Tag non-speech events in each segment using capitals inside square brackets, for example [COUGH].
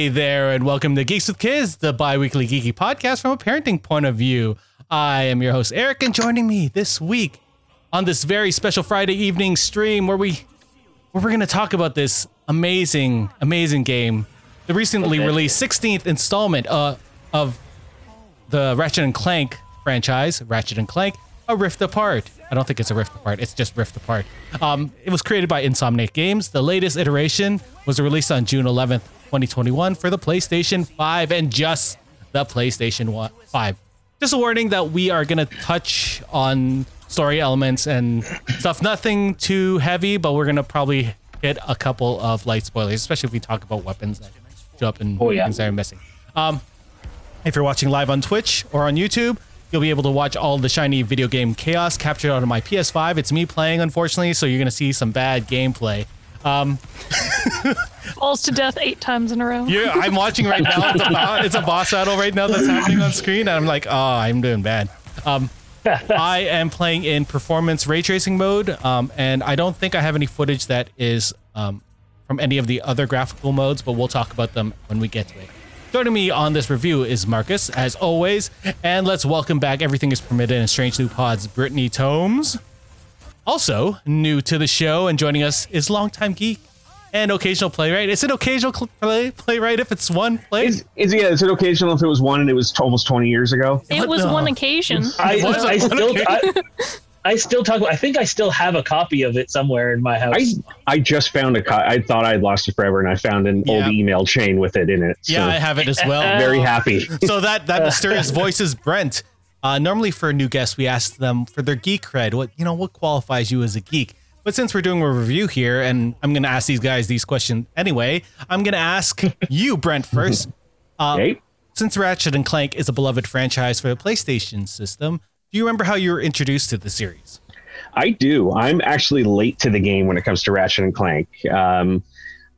Hey there, and welcome to Geeks with Kids, the bi weekly geeky podcast from a parenting point of view. I am your host, Eric, and joining me this week on this very special Friday evening stream where we where we're going to talk about this amazing, amazing game, the recently released 16th installment uh, of the Ratchet and Clank franchise, Ratchet and Clank, A Rift Apart. I don't think it's a Rift Apart, it's just Rift Apart. Um, it was created by Insomniac Games. The latest iteration was released on June 11th, 2021 for the PlayStation 5 and just the PlayStation 1, 5. Just a warning that we are going to touch on story elements and stuff. Nothing too heavy, but we're going to probably hit a couple of light spoilers, especially if we talk about weapons that show up and Oh, yeah. things that are missing. Um, if you're watching live on Twitch or on YouTube, you'll be able to watch all the shiny video game chaos captured onto my PS5. It's me playing, unfortunately, so you're going to see some bad gameplay. Falls to death eight times in a row. Yeah, I'm watching right now. It's a, bo- it's a boss battle right now that's happening on screen, and I'm like, oh, I'm doing bad. Um, I am playing in performance ray tracing mode, um, and I don't think I have any footage that is um, from any of the other graphical modes, but we'll talk about them when we get to it. Joining me on this review is Marcus, as always, and let's welcome back Everything is Permitted in Strange New Pods, Brittany Tomes. Also, new to the show and joining us is longtime geek and occasional playwright. Is it occasional cl- play playwright if it's one play? Is, is yeah? Is it occasional if it was one and it was t- almost twenty years ago? It was the- one occasion. [LAUGHS] I, Was it I one still occasion? I, I still talk. I think I still have a copy of it somewhere in my house. I I just found a. Co- I thought I'd lost it forever, and I found an Yeah. old email chain with it in it. So yeah, I have it as well. [LAUGHS] very happy. so that that mysterious voice is Brent. Uh, normally for a new guest, we ask them for their geek cred. What you know, what qualifies you as a geek? But since we're doing a review here, and I'm going to ask these guys these questions anyway, I'm going to ask [LAUGHS] you, Brent, first. Uh, Okay. Since Ratchet and Clank is a beloved franchise for the PlayStation system, do you remember how you were introduced to the series? I do. I'm actually late to the game when it comes to Ratchet and Clank. Um,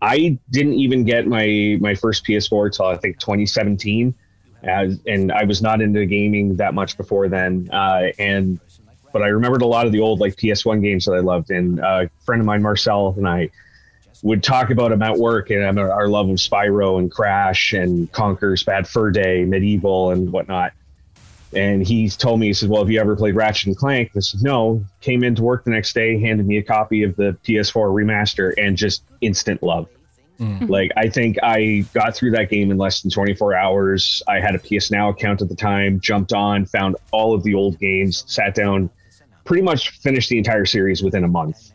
I didn't even get my my first PS4 till I think 2017, as, and I was not into gaming that much before then. Uh, and but I remembered a lot of the old like PS1 games that I loved. And uh, a friend of mine, Marcel, and I would talk about them at work and um, our love of Spyro and Crash and Conker's Bad Fur Day, MediEvil, and whatnot. And he told me, he said, Well, have you ever played Ratchet and Clank? I said, No. Came into work the next day, handed me a copy of the PS4 remaster, and just instant love. Mm. Like, I think I got through that game in less than 24 hours. I had a PS Now account at the time, jumped on, found all of the old games, sat down, pretty much finished the entire series within a month.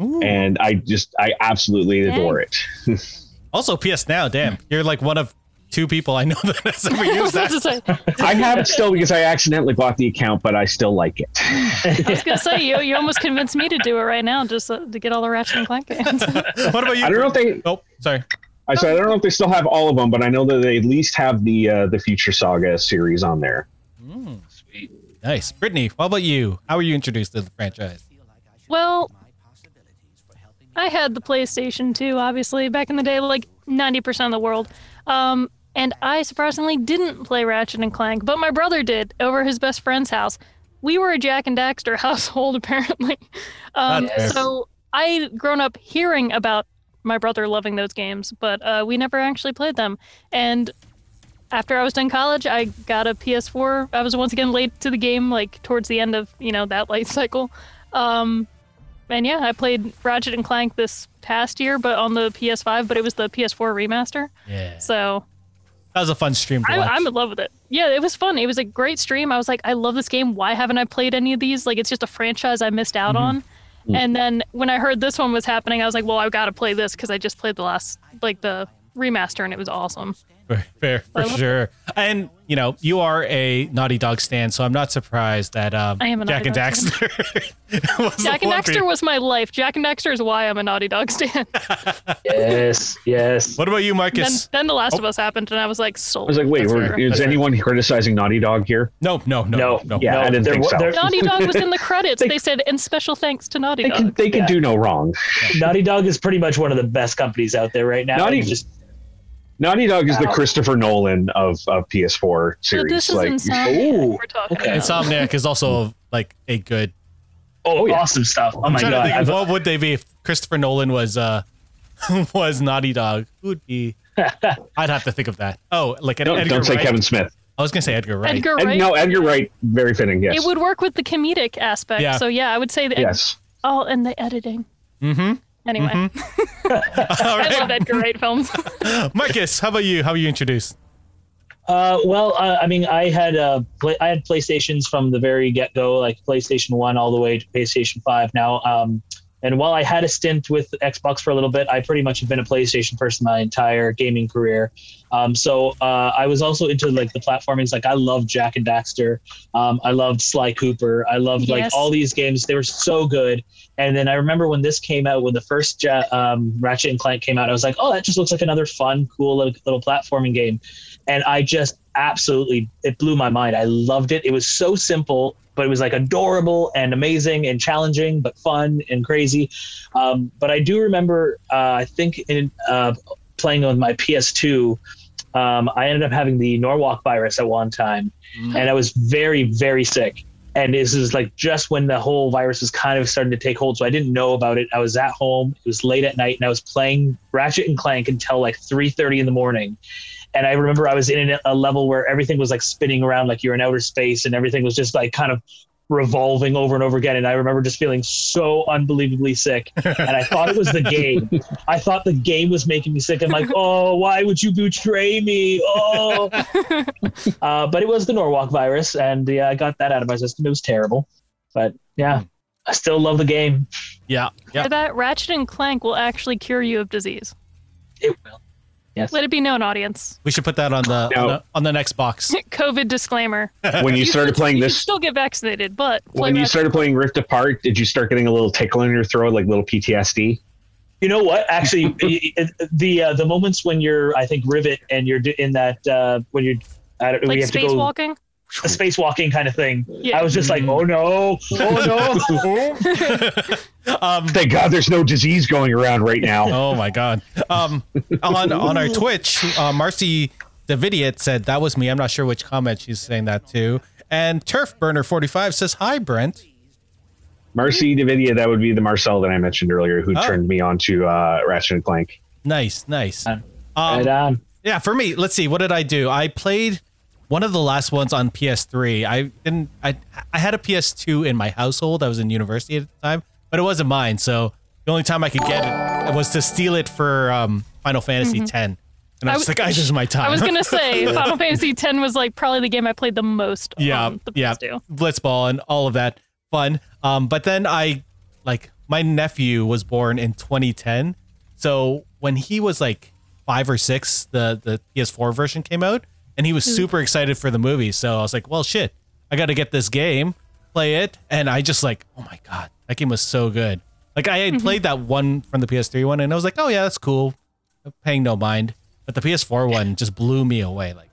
And I just, I absolutely adore it. [LAUGHS] Also, PS Now, damn, you're like one of two people I know [LAUGHS] that has ever I used that. [LAUGHS] I have it still because I accidentally bought the account, but I still like it. I was gonna say you, you almost convinced me to do it right now, just uh, to get all the Ratchet and Clank games. [LAUGHS] What about you? I don't know if they, Oh, sorry. I said I don't know if they still have all of them, but I know that they at least have the uh, the Future Saga series on there. Sweet, Nice. Brittany, what about you? How were you introduced to the franchise? well, I had the PlayStation 2, obviously, back in the day, like 90% of the world. Um, and I surprisingly didn't play Ratchet and Clank, but my brother did over his best friend's house. We were a Jak and Daxter [LAUGHS] household, apparently. Um, so I grown up hearing about my brother loving those games, but uh, we never actually played them. And after I was done college, I got a PS4. I was once again late to the game, like towards the end of you know that life cycle. Um, and yeah, I played Ratchet and Clank this past year, but on the PS5. But it was the PS4 remaster. Yeah. So That was a fun stream to I. I'm in love with it. Yeah, it was fun. It was a great stream. I was like, I love this game. Why haven't I played any of these? Like, it's just a franchise I missed out mm-hmm. on. Mm. And then when I heard this one was happening, I was like, well, I've got to play this because I just played the last, like the remaster, and it was awesome. Fair, fair for sure. And you know, you are a Naughty Dog stan, so I'm not surprised that um, I am a Jak and Naughty Dog Daxter [LAUGHS] was Jak and one Daxter was my life. Jak and Daxter is why I'm a Naughty Dog stan. [LAUGHS] yes, yes. What about you, then, Marcus? then The Last of Oh. Us happened, and I was like, sold. I was like, wait, were, is That's fair. anyone criticizing Naughty Dog here? no, no, no, No. no. Yeah, I didn't think so. there- Naughty Dog was in the [LAUGHS] credits. They- They said, and special thanks to Naughty They Dog. can they can do no wrong. Naughty Dog is pretty much one of the best companies out there right now. Naughty- just Naughty Dog is the Christopher Nolan of, of PS4 So series. this is like, insane. Ooh, We're talking okay. Insomniac is also like a good. oh, yeah. awesome stuff. Oh I'm my god. think, I've- what would they be if Christopher Nolan was uh, [LAUGHS] was Naughty Dog, who would be? [LAUGHS] I'd have to think of that. Oh, like an Don't, Edgar don't say Wright. Kevin Smith. I was gonna say Edgar Wright. Edgar Ed- Wright. no, Edgar Wright, very fitting. Yes. It would work with the comedic aspect. Yeah. So yeah, I would say that. Yes. Oh, and the editing. Mm-hmm. Anyway, [LAUGHS] All I right, love Edgar Wright films. [LAUGHS] Marcus, how about you? How are you introduced? Uh, well, uh, I mean, I had uh, play, I had PlayStations from the very get go, like PlayStation One all the way to PlayStation Five. Now, um, and while I had a stint with Xbox for a little bit, I pretty much have been a PlayStation person my entire gaming career. Um, so uh, I was also into like the platformings. Like I loved Jak and Daxter. Um, I loved Sly Cooper. I loved like Yes. all these games. They were so good. And then I remember when this came out, when the first ja- um, Ratchet and Clank came out, I was like, oh, that just looks like another fun, cool little, little platforming game. And I just absolutely, it blew my mind. I loved it. It was so simple, but it was like adorable and amazing and challenging, but fun and crazy. Um, but I do remember, uh, I think in uh, playing on my PS2, um, I ended up having the Norwalk virus at one time, and I was very, very sick. And this is like just when the whole virus was kind of starting to take hold. So I didn't know about it. I was at home. It was late at night, and I was playing Ratchet and Clank until like 3:30 in the morning. And I remember I was in a- a level where everything was like spinning around, like you're in outer space, and everything was just like kind of revolving over and over again. And I remember just feeling so unbelievably sick. And I thought it was the [LAUGHS] game. I thought the game was making me sick. I'm like, oh, why would you betray me? Oh, [LAUGHS] uh, but it was the Norwalk virus, and yeah, I got that out of my system. It was terrible, but yeah, I still love the game. Yeah, yeah. For that, Ratchet and Clank will actually cure you of disease. It will. Yes. Let it be known, audience. We should put that on the Now- on the, on the next box. [LAUGHS] COVID disclaimer. When you started can- playing you can this, still get vaccinated, but play when you Ratchet- started playing Rift Apart, did you start getting a little tickle in your throat, like little PTSD? You know what? Actually, [LAUGHS] it- the uh, the moments when you're, I think, rivet, and you're d- in that uh, when you're, I don't, we like have to go spacewalking. A spacewalking kind of thing. Yeah. I was just like, oh no, oh no. [LAUGHS] um, Thank God there's no disease going around right now. [LAUGHS] oh my god. Um, on on our Twitch, uh, Marcy Davidiot said that was me. I'm not sure which comment she's saying that to. And Turf Burner 45 says hi, Brent. Marcy Davidia, that would be the Marcel that I mentioned earlier, who Oh. turned me on to uh, Ratchet and Clank. Nice, nice. Uh, Um, right on. Yeah, for me, let's see. What did I do? I played one of the last ones on PS3. I didn't. I I had a PS2 in my household. I was in university at the time, but it wasn't mine. So the only time I could get it was to steal it for um, Final Fantasy X. And I I was w- like, "I this is my time." I was gonna say [LAUGHS] Final Fantasy X was like probably the game I played the most. yeah, on the yeah, PS2. Blitzball and all of that fun. Um, but then I like my nephew was born in 2010, so when he was like five or six, the the PS4 version came out, and he was super excited for the movie. So I was like, well, shit, I got to get this game, play it, and I just like, oh my god, that game was so good. Like I had played that one from the PS3 one, and I was like, oh yeah, that's cool, paying no mind. But the PS4 one just blew me away. Like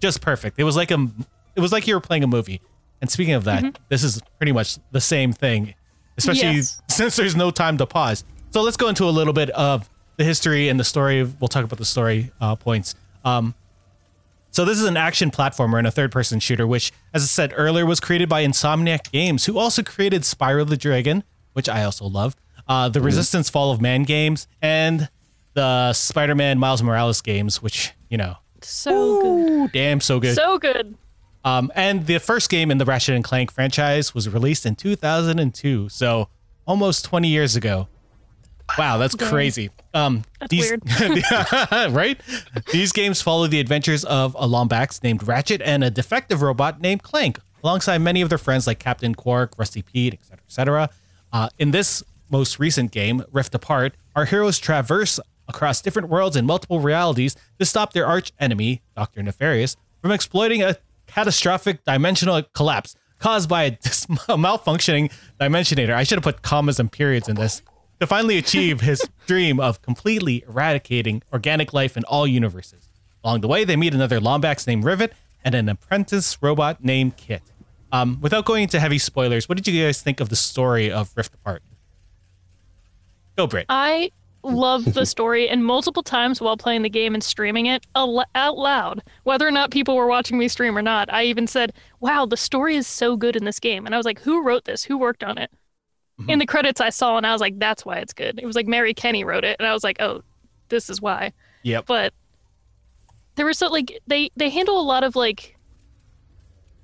just perfect. It was like a it was like you were playing a movie. And speaking of that, this is pretty much the same thing, especially Yes. [LAUGHS] since there's no time to pause. So let's go into a little bit of the history and the story. We'll talk about the story uh, points. Um, so this is an action platformer and a third-person shooter, which, as I said earlier, was created by Insomniac Games, who also created Spyro the Dragon, which I also love, uh, the Resistance Fall of Man games, and the Spider-Man Miles Morales games, which you know, So good. damn, so good. So good. Um, and the first game in the Ratchet and Clank franchise was released in 2002, so almost 20 years ago. Wow, that's crazy. Um, That's these, weird. [LAUGHS] right? These games follow the adventures of a Lombax named Ratchet and a defective robot named Clank, alongside many of their friends like Captain Qwark, Rusty Pete, etc., etc. Uh, in this most recent game, Rift Apart, our heroes traverse across different worlds and multiple realities to stop their arch enemy, Doctor Nefarious, from exploiting a catastrophic dimensional collapse caused by a, dis- a [LAUGHS] malfunctioning dimensionator. I should have put commas and periods in this. To finally achieve his [LAUGHS] dream of completely eradicating organic life in all universes. Along the way, they meet another Lombax named Rivet and an apprentice robot named Kit. Um, without going into heavy spoilers, what did you guys think of the story of Rift Apart? Go, Brit. I loved the story and multiple times while playing the game and streaming it al- out loud, whether or not people were watching me stream or not. I even said, "Wow, the story is so good in this game," and I was like, "Who wrote this? Who worked on it?" Mm-hmm. in the credits I saw, and I was like, that's why it's good. It was like Mary Kenney wrote it, and I was like, oh, this is why. Yep. But there were so like they they handle a lot of like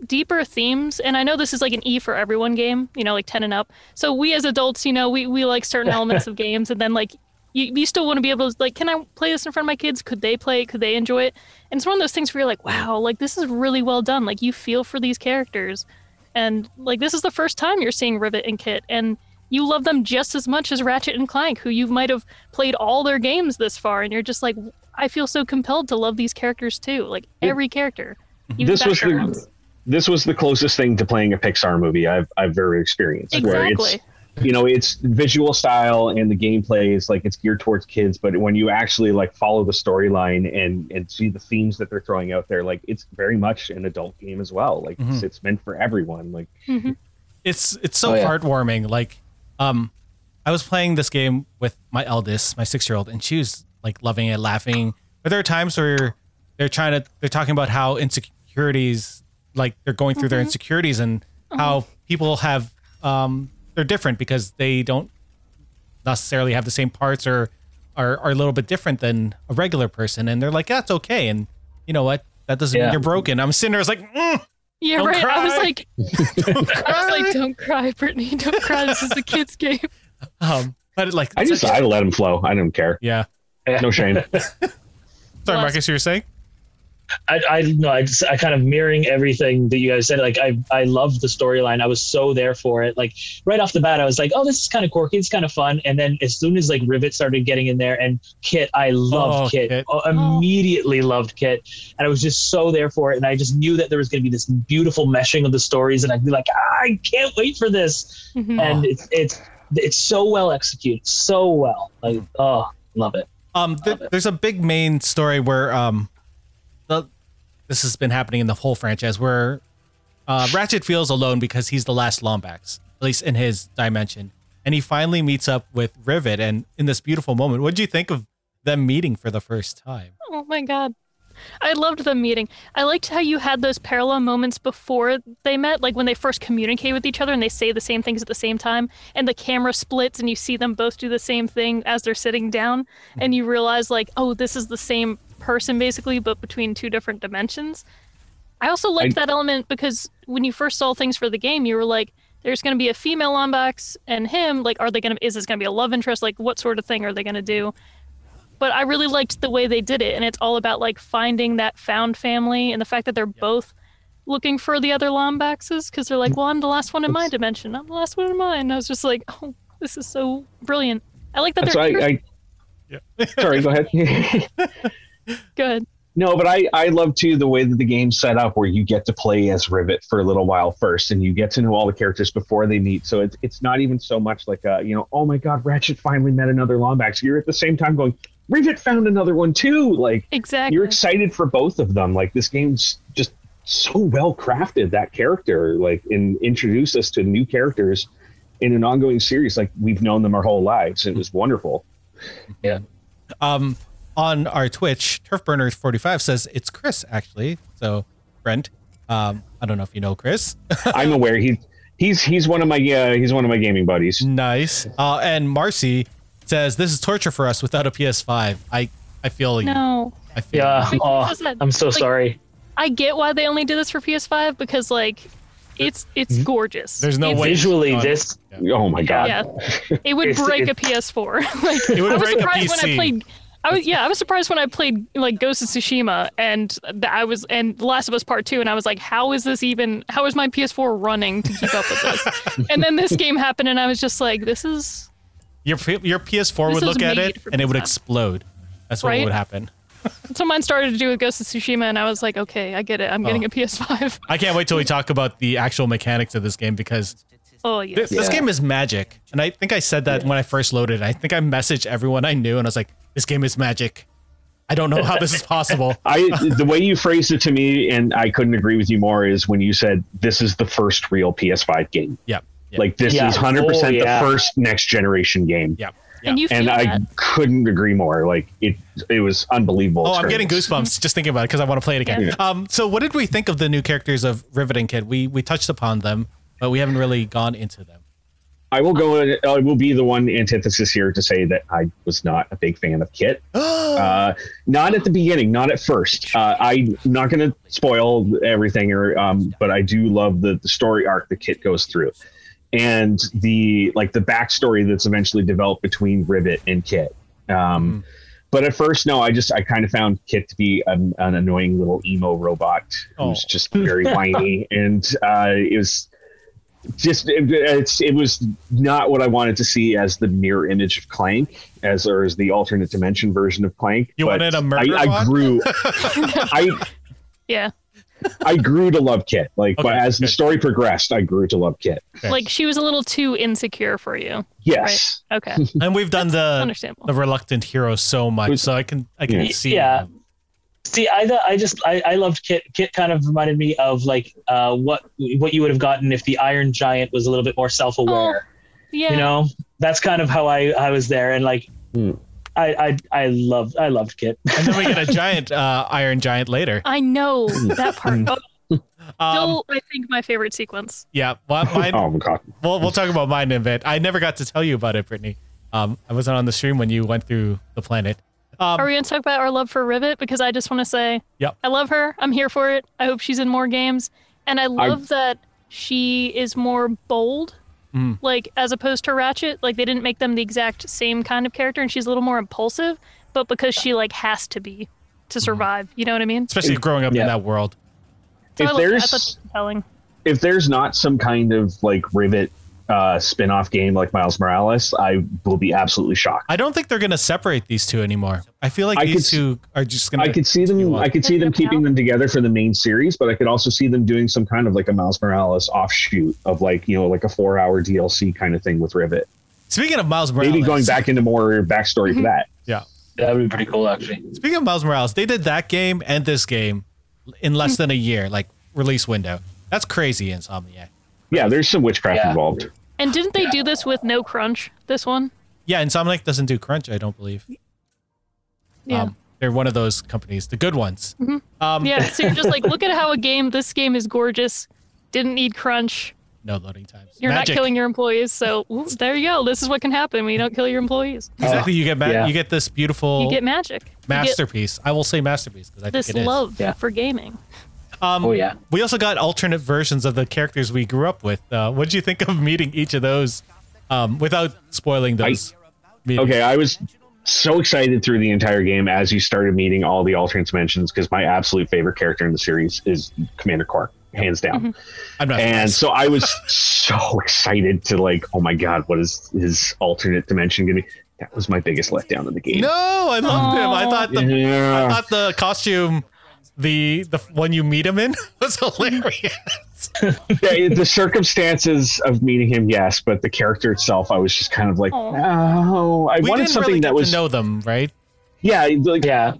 deeper themes and i know this is like an e for everyone game you know like 10 and up. So we as adults you know we, we like certain [LAUGHS] elements of games and then like you, you still want to be able to like can i play this in front of my kids? Could they play it? Could they enjoy it? And it's one of those things where you're like wow like this is really well done. Like you feel for these characters and like this is the first time you're seeing rivet and kit and you love them just as much as ratchet and clank who you might have played all their games this far and you're just like i feel so compelled to love these characters too like every character mhm. even this was backgrounds. the this was the closest thing to playing a Pixar movie I've I've ever experienced. Where exactly it's you know it's visual style and the gameplay is like it's geared towards kids, but when you actually like follow the storyline and and see the themes that they're throwing out there, like it's very much an adult game as well. Like it's, it's meant for everyone. Like it's it's so Oh, yeah. heartwarming. Like, um, I was playing this game with my eldest, my six year old, and she was like loving it, laughing. But there are times where they're trying to they're talking about how insecurities, like they're going through their insecurities and how people have um they're different because they don't necessarily have the same parts or are are a little bit different than a regular person, and they're like that's okay, and you know what. That doesn't mean you're broken. I'm sitting there, I was like, mm, yeah Don't right i was like [LAUGHS] [LAUGHS] i was like don't cry brittany don't cry this is a kid's game [LAUGHS] um, but like, I just I let them flow. I don't care. yeah. No shame. Sorry, Marcus, you were saying? I, I no, I just I kind of mirroring everything that you guys said. Like I, I loved the storyline. I was so there for it. Like right off the bat, I was like, oh, this is kind of quirky. It's kind of fun. And then as soon as like Rivet started getting in there and Kit, I loved Oh, Kit. Kit. Oh, immediately loved Kit, and I was just so there for it. And I just knew that there was going to be this beautiful meshing of the stories, and I'd be like, ah, I can't wait for this. Mhm. And it's it's it's so well executed, so well. Like oh, love it. Um, th- there's a big main story where um, the this has been happening in the whole franchise where uh, Ratchet feels alone because he's the last Lombax, at least in his dimension, and he finally meets up with Rivet, and in this beautiful moment, what did you think of them meeting for the first time? Oh my god. I loved the meeting. I liked how you had those parallel moments before they met, like when they first communicate with each other and they say the same things at the same time, and the camera splits and you see them both do the same thing as they're sitting down, and you realize, like, oh, this is the same person basically, but between two different dimensions. I also liked I- that element because when you first saw things for the game, you were like, there's going to be a female Lombax and him. Like, are they going to, is this going to be a love interest? Like, what sort of thing are they going to do? but I really liked the way they did it, and it's all about like finding that found family and the fact that they're both looking for the other Lombaxes because they're like, mm. well, I'm the last one in my dimension. I'm the last one in mine. I was just like, oh, this is so brilliant. I like that That's they're why I. Sorry, go ahead. [LAUGHS] [LAUGHS] good. No, but I, I love too the way that the game's set up where you get to play as Rivet for a little while first and you get to know all the characters before they meet. So it's, it's not even so much like, a, you know, oh my God, Ratchet finally met another Lombax. You're at the same time going, Rivet found another one too. Like, Exactly. you're excited for both of them. Like, this game's just so well crafted, that character, like, and introduced us to new characters in an ongoing series. Like, we've known them our whole lives. It was wonderful. Yeah. Um, on our Twitch, Turfburner45 says it's Chris actually. So Brent, um, I don't know if you know Chris. [LAUGHS] I'm aware he. He's he's one of my uh, he's one of my gaming buddies. nice. Uh, and Marcy says this is torture for us without a PS5. I I feel you. no. I feel Yeah. you. Oh, I'm so like- sorry. I get why they only did this for PS5 because like it's it's gorgeous. There's no It's- way- Visually, God. this Oh my god! Yeah, it would It's- break a PS4. [LAUGHS] like, It would I was break a surprised when I played. I was yeah, I was surprised when I played like Ghost of Tsushima and I was and The Last of Us Part Two, and I was like, how is this even? How is my PS4 running to keep up with this? [LAUGHS] and then this game happened, and I was just like, this is Your your PS4 This would look at it and it would explode. That's what Right? would happen. [LAUGHS] so mine started to do with Ghost of Tsushima, and I was like, okay, I get it. I'm getting Oh. a PS5. I can't wait till we [LAUGHS] talk about the actual mechanics of this game because Oh yes. this Yeah. game is magic. And I think I said that when I first loaded. I think I messaged everyone I knew and I was like, this game is magic. I don't know how this is possible. [LAUGHS] I the way you phrased it to me, and I couldn't agree with you more, is when you said this is the first real PS5 game. Yeah. yeah, Like this Yeah. is hundred Oh, percent yeah. the first next generation game. yeah. And you feel And I that. couldn't agree more. Like it, it was unbelievable. Oh, I'm getting goosebumps just thinking about it because I want to play it again. Yeah. Um, so what did we think of the new characters of Rivet and Kit? We we touched upon them, but we haven't really gone into them. I will go. I will be the one antithesis here to say that I was not a big fan of Kit. [GASPS] Uh, not at the beginning, not at first. Uh, I'm not going to spoil everything, or um, but I do love the, the story arc that Kit goes through, and the like the backstory that's eventually developed between Rivet and Kit. Um, But at first, no, I just I kind of found Kit to be an, an annoying little emo robot who's Oh. just very whiny, [LAUGHS] and uh, it was just it, it's it was not what I wanted to see as the mirror image of Clank, as or as the alternate dimension version of Clank. You But wanted a murder I, I grew, [LAUGHS] I Yeah. I grew to love Kit. Like, but Okay, as the story progressed, I grew to love Kit. Okay. Like she was a little too insecure for you. Yes, Okay. and we've done the Understandable. the reluctant hero so much, so I can I can Yeah. see. Yeah. See, I thought I just I, I loved Kit. Kit kind of reminded me of like uh, what what you would have gotten if the Iron Giant was a little bit more self aware. Oh, Yeah. You know, that's kind of how I I was there, and like Hmm. I I I loved I loved Kit. And then we get a giant uh, iron giant later. I know [LAUGHS] that part. Oh, Um, still, I think my favorite sequence. yeah, well, [LAUGHS] mine, oh my god, we'll we'll talk about mine in a bit. I never got to tell you about it, Brittany. Um, I wasn't on the stream when you went through the planet. Um, Are we going to talk about our love for Rivet? Because I just want to say, Yep. I love her. I'm here for it. I hope she's in more games. And I love that she is more bold, Mm. like as opposed to Ratchet. Like they didn't make them the exact same kind of character, and she's a little more impulsive. But because she like has to be to Mm-hmm. survive, you know what I mean? especially growing up in that world. So If I, love. I there's- thought that was compelling. if there's not some kind of like Rivet uh, spin-off game like Miles Morales, I will be absolutely shocked. I don't think they're gonna separate these two anymore. I feel like I could these s- two are just gonna. I could see them. I could see them keeping them together for the main series, but I could also see them doing some kind of like a Miles Morales offshoot of like you know like a four-hour DLC kind of thing with Rivet. Speaking of Miles Morales, Maybe going back into more backstory for that. Yeah. That would be pretty cool, actually. Speaking of Miles Morales, they did that game and this game in less than a year, like release window. That's crazy, Insomniac. Yeah, there's some witchcraft Yeah. involved. And didn't they do this with no crunch? This one? Yeah, Insomniac doesn't do crunch, I don't believe. Yeah. Um, they're one of those companies, the good ones. Um, Mm-hmm. yeah. So you're just like, look at how a [LAUGHS] game. This game is gorgeous. Didn't need crunch. No loading times. You're Magic. not killing your employees, so ooh, there you go. This is what can happen when you don't kill your employees. [LAUGHS] Exactly. You get ma- yeah. you get this beautiful You get magic. You get masterpiece. I will say masterpiece because I this think it is. This love Yeah. for gaming. Um, Oh yeah. We also got alternate versions of the characters we grew up with. Uh, what did you think of [LAUGHS] meeting each of those um, without spoiling those? meetings? Okay, I was so excited through the entire game as you started meeting all the alternate dimensions because my absolute favorite character in the series is Commander Qwark, hands down. I'm not. And so I was so excited to like, oh my god, what is his alternate dimension gonna be? That was my biggest letdown in the game. no, I loved him. I thought the I thought the costume, the the one you meet him in, [LAUGHS] was hilarious. [LAUGHS] yeah, the circumstances of meeting him, yes, but the character itself, I was just kind of like, Aw. oh, I we wanted something really that was, to know them, right? yeah, like Yeah.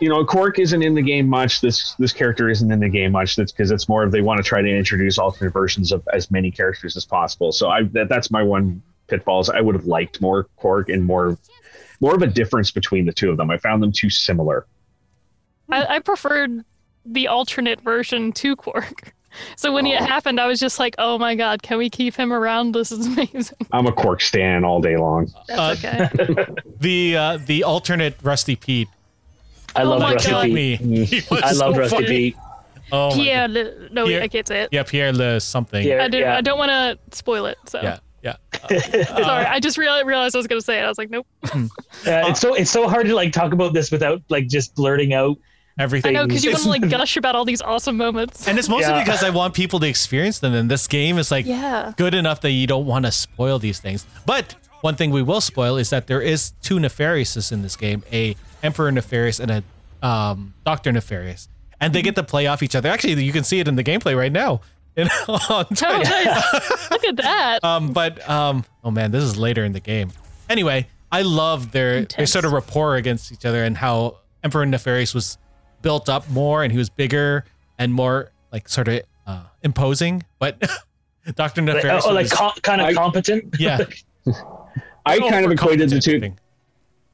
you know, Qwark isn't in the game much. This this character isn't in the game much. That's because it's more of they want to try to introduce alternate versions of as many characters as possible. So I that, that's my one pitfalls. I would have liked more Qwark and more more of a difference between the two of them. I found them too similar. I, I preferred the alternate version to Qwark. [LAUGHS] So when it happened, I was just like, "Oh my god, can we keep him around? This is [LAUGHS] amazing." I'm a Qwark stan all day long. That's Uh, okay. [LAUGHS] The uh, the alternate Rusty Pete I Oh love Rusty God. Pete. me. He was I love so Rusty funny. Pete. Oh my Pierre, God. Le, no, Pierre- I can't say it. Yeah, Pierre Le something. Yeah. I, do, I don't want to spoil it. So yeah, yeah. sorry. I just realized, realized I was going to say it. I was like, "Nope." Yeah, it's so it's so hard to like talk about this without like just blurting out. I know because you want to like [LAUGHS] gush about all these awesome moments. and it's mostly Yeah. because I want people to experience them. And this game is like yeah. good enough that you don't want to spoil these things. But one thing we will spoil is that there is two Nefariouses in this game: a Emperor Nefarious and a um, Doctor Nefarious, and they get to play off each other. Actually, you can see it in the gameplay right now. [LAUGHS] In, on Oh, nice. Look at that. [LAUGHS] Um, but um, oh man, this is later in the game. Anyway, I love their their sort of rapport against each other and how Emperor Nefarious was built up more and he was bigger and more like sort of uh, imposing. But [LAUGHS] Doctor Like, Nefarious, oh, like com- kind of I- competent. [LAUGHS] yeah, I kind of equated the two. Overcompensating.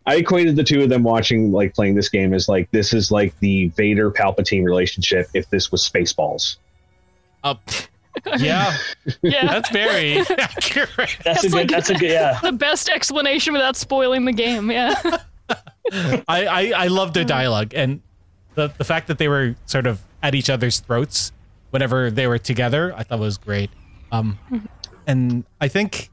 I equated the two of them watching like playing this game as like this is like the Vader Palpatine relationship if this was Spaceballs. Uh, Yeah, [LAUGHS] Yeah. that's very accurate. That's a good. like- that's a good. Yeah. the best explanation without spoiling the game. Yeah. I, I, I love their dialogue and the, the fact that they were sort of at each other's throats whenever they were together, I thought was great. Um, and I think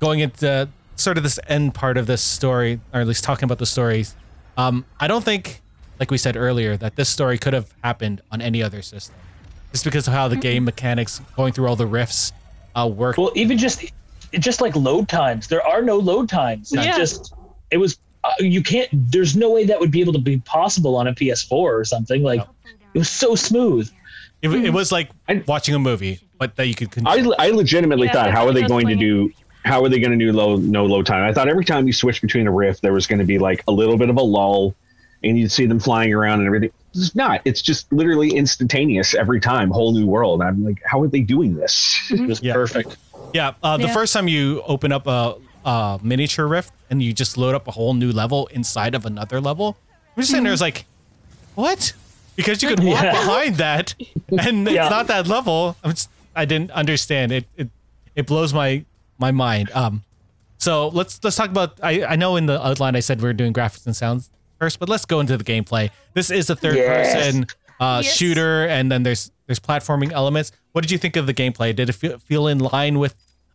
going into sort of this end part of this story, or at least talking about the stories, um, I don't think, like we said earlier, that this story could have happened on any other system. Just because of how the game mechanics, going through all the rifts, uh, work. Well, even just just like load times, there are no load times. It's Yeah. just it was Uh, you can't. There's no way that would be able to be possible on a PS4 or something. Like it was so smooth. It, it hmm. was like I- watching a movie, but that you could. Con- I, I legitimately Yeah, thought, how are they just going to do? How are they going to do low no low time? I thought every time you switch between a rift, there was going to be like a little bit of a lull, and you'd see them flying around and everything. It's not. It's just literally instantaneous every time, whole new world. I'm like, how are they doing this? Mm-hmm. It was Yeah. perfect. Yeah, uh, the Yeah. first time you open up a, a miniature rift and you just load up a whole new level inside of another level, I'm just sitting there, it's like, what? Because you could walk Yeah. behind that, and Yeah. it's not that level. I'm just, I didn't understand it. It it blows my my mind. Um, so let's let's talk about. I I know in the outline I said we are doing graphics and sounds first, but let's go into the gameplay. This is a third Yes. person uh, Yes. shooter, and then there's there's platforming elements. What did you think of the gameplay? Did it feel, feel in line with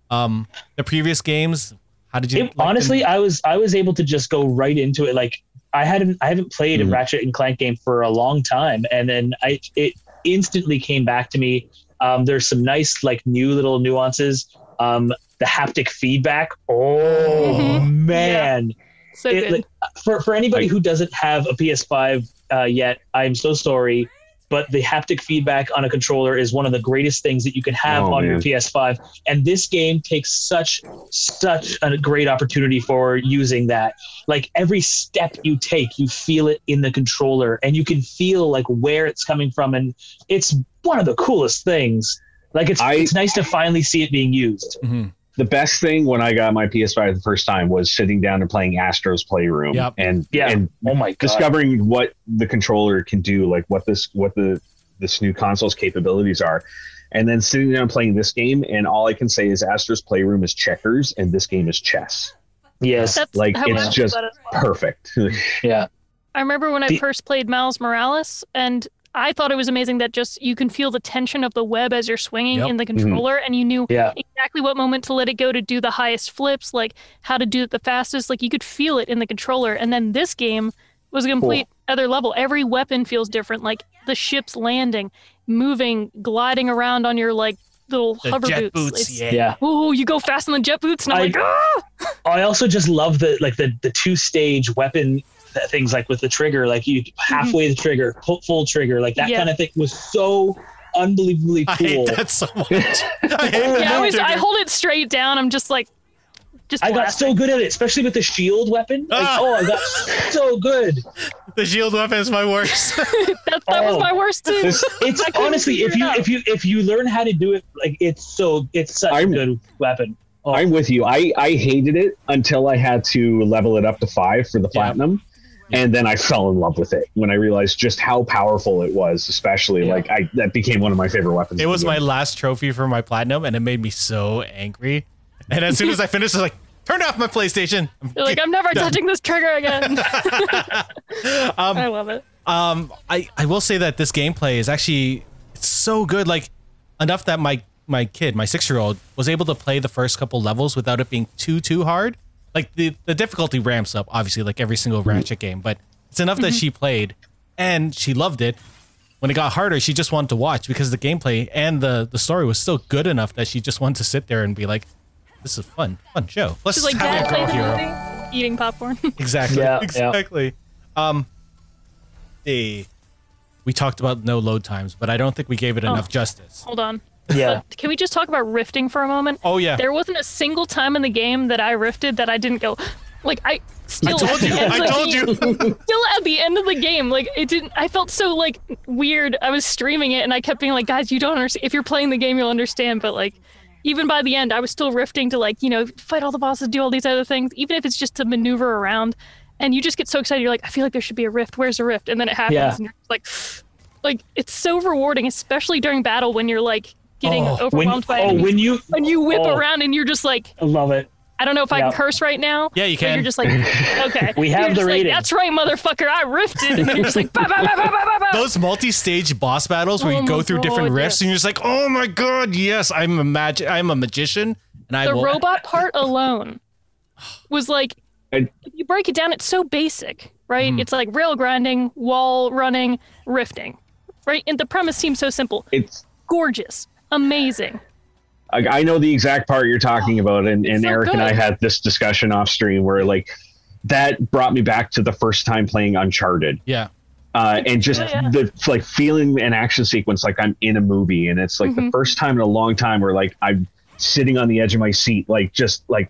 um the previous games? How did you It, honestly, I was I was able to just go right into it. Like I hadn't I haven't played Mhm. a Ratchet and Clank game for a long time, and then I it instantly came back to me. Um, there's some nice like new little nuances. Um, the haptic feedback. Oh Mhm. man. So It- good. like, for for anybody Like- who doesn't have a PS5 uh, yet, I'm so sorry, but the haptic feedback on a controller is one of the greatest things that you can have Oh, on your. PS5. And this game takes such such a great opportunity for using that. Like every step you take, you feel it in the controller, and you can feel like where it's coming from, and it's one of the coolest things. Like it's I- it's nice to finally see it being used. Mhm. The best thing when I got my PS5 the first time was sitting down and playing Astro's Playroom Yep. and Yeah. and Oh my god! discovering what the controller can do, like what this what the this new console's capabilities are. And then sitting down and playing this game, and all I can say is Astro's Playroom is checkers, and this game is chess. yes, That's like, it's just about it as well. Perfect. [LAUGHS] yeah. I remember when I The- first played Miles Morales, and I thought it was amazing that just you can feel the tension of the web as you're swinging Yep. in the controller, and you knew Yeah. exactly what moment to let it go to do the highest flips, like how to do it the fastest. Like you could feel it in the controller. And then this game was a complete other level. Every weapon feels different. Like the ship's landing, moving, gliding around on your like little the hover jet boots. boots. Yeah. Yeah. Oh, you go fast in the jet boots, and I'm I- like, ah! I also just love the like the the two stage weapon th- things like with the trigger, like you halfway the trigger, full, full trigger, like that Yeah. kind of thing was so unbelievably cool. I cool. hate that so much. [LAUGHS] I hate yeah, I always I hold it straight down. I'm just like, just I got so good at it, especially with the shield weapon. Like, Ah. oh, I got so good. the shield weapon is my worst. [LAUGHS] that, that was Oh. my worst too. This- It's [LAUGHS] honestly, if you out. if you if you learn how to do it, like it's so it's such I'm- a good weapon. Oh, I'm with you. I, I hated it until I had to level it up to five for the Yeah. Platinum. And then I fell in love with it when I realized just how powerful it was, especially Yeah. like I that became one of my favorite weapons. It was my last trophy for my platinum, and it made me so angry. And as soon as I [LAUGHS] finished, I was like, "Turn off my PlayStation." You're like, I'm never Done. touching this trigger again. [LAUGHS] [LAUGHS] Um, I love it. um, I I will say that this gameplay is actually it's so good. Like enough that my my kid, my six year old, was able to play the first couple levels without it being too too hard. Like the the difficulty ramps up, obviously, like every single Ratchet game, but it's enough that she played and she loved it. When it got harder, she just wanted to watch because the gameplay and the the story was still good enough that she just wanted to sit there and be like, "This is fun, fun show." Let's She's like, have Dad a girl plays hero. eating popcorn. [LAUGHS] Exactly. Yeah, yeah. exactly. Um, the we talked about no load times, but I don't think we gave it Oh. enough justice. Hold on. Yeah. But [LAUGHS] can we just talk about rifting for a moment? Oh yeah, There wasn't a single time in the game that I rifted that I didn't go, like I still. I told you. I of the told game- you. [LAUGHS] Still at the end of the game, like it didn't. I felt so like weird. I was streaming it and I kept being like, guys, you don't understand. If you're playing the game, you'll understand. But like, even by the end, I was still rifting to like you know fight all the bosses, do all these other things, even if it's just to maneuver around. And you just get so excited. You're like, I feel like there should be a rift. Where's a rift? And then it happens, Yeah. and you're just like, like it's so rewarding, especially during battle when you're like getting Oh, When, overwhelmed by oh, when you, and you whip oh. around and you're just like, I love it. I don't know if I can curse right now. Yeah, you can. you're just like, [LAUGHS] okay. We have You're the just like, rating. That's right, motherfucker. I rifted. [LAUGHS] And then you're just like, bah, bah, bah, bah, bah, bah, bah. Those multi-stage boss battles where Oh you go my through different God, riffs yes. and you're just like, oh my god, yes, I'm a magic, I'm a magician, and I the will. robot [LAUGHS] part alone was like I- if you break it down it's so basic right Mm. it's like rail grinding wall running rifting right and the premise seems so simple It's gorgeous amazing I, I know the exact part you're talking about, and, and So Eric and I had this discussion off stream where like that brought me back to the first time playing Uncharted. yeah, uh, and just Oh, yeah. the like feeling an action sequence like I'm in a movie, and it's like the Mhm. first time in a long time where like I'm sitting on the edge of my seat, like just like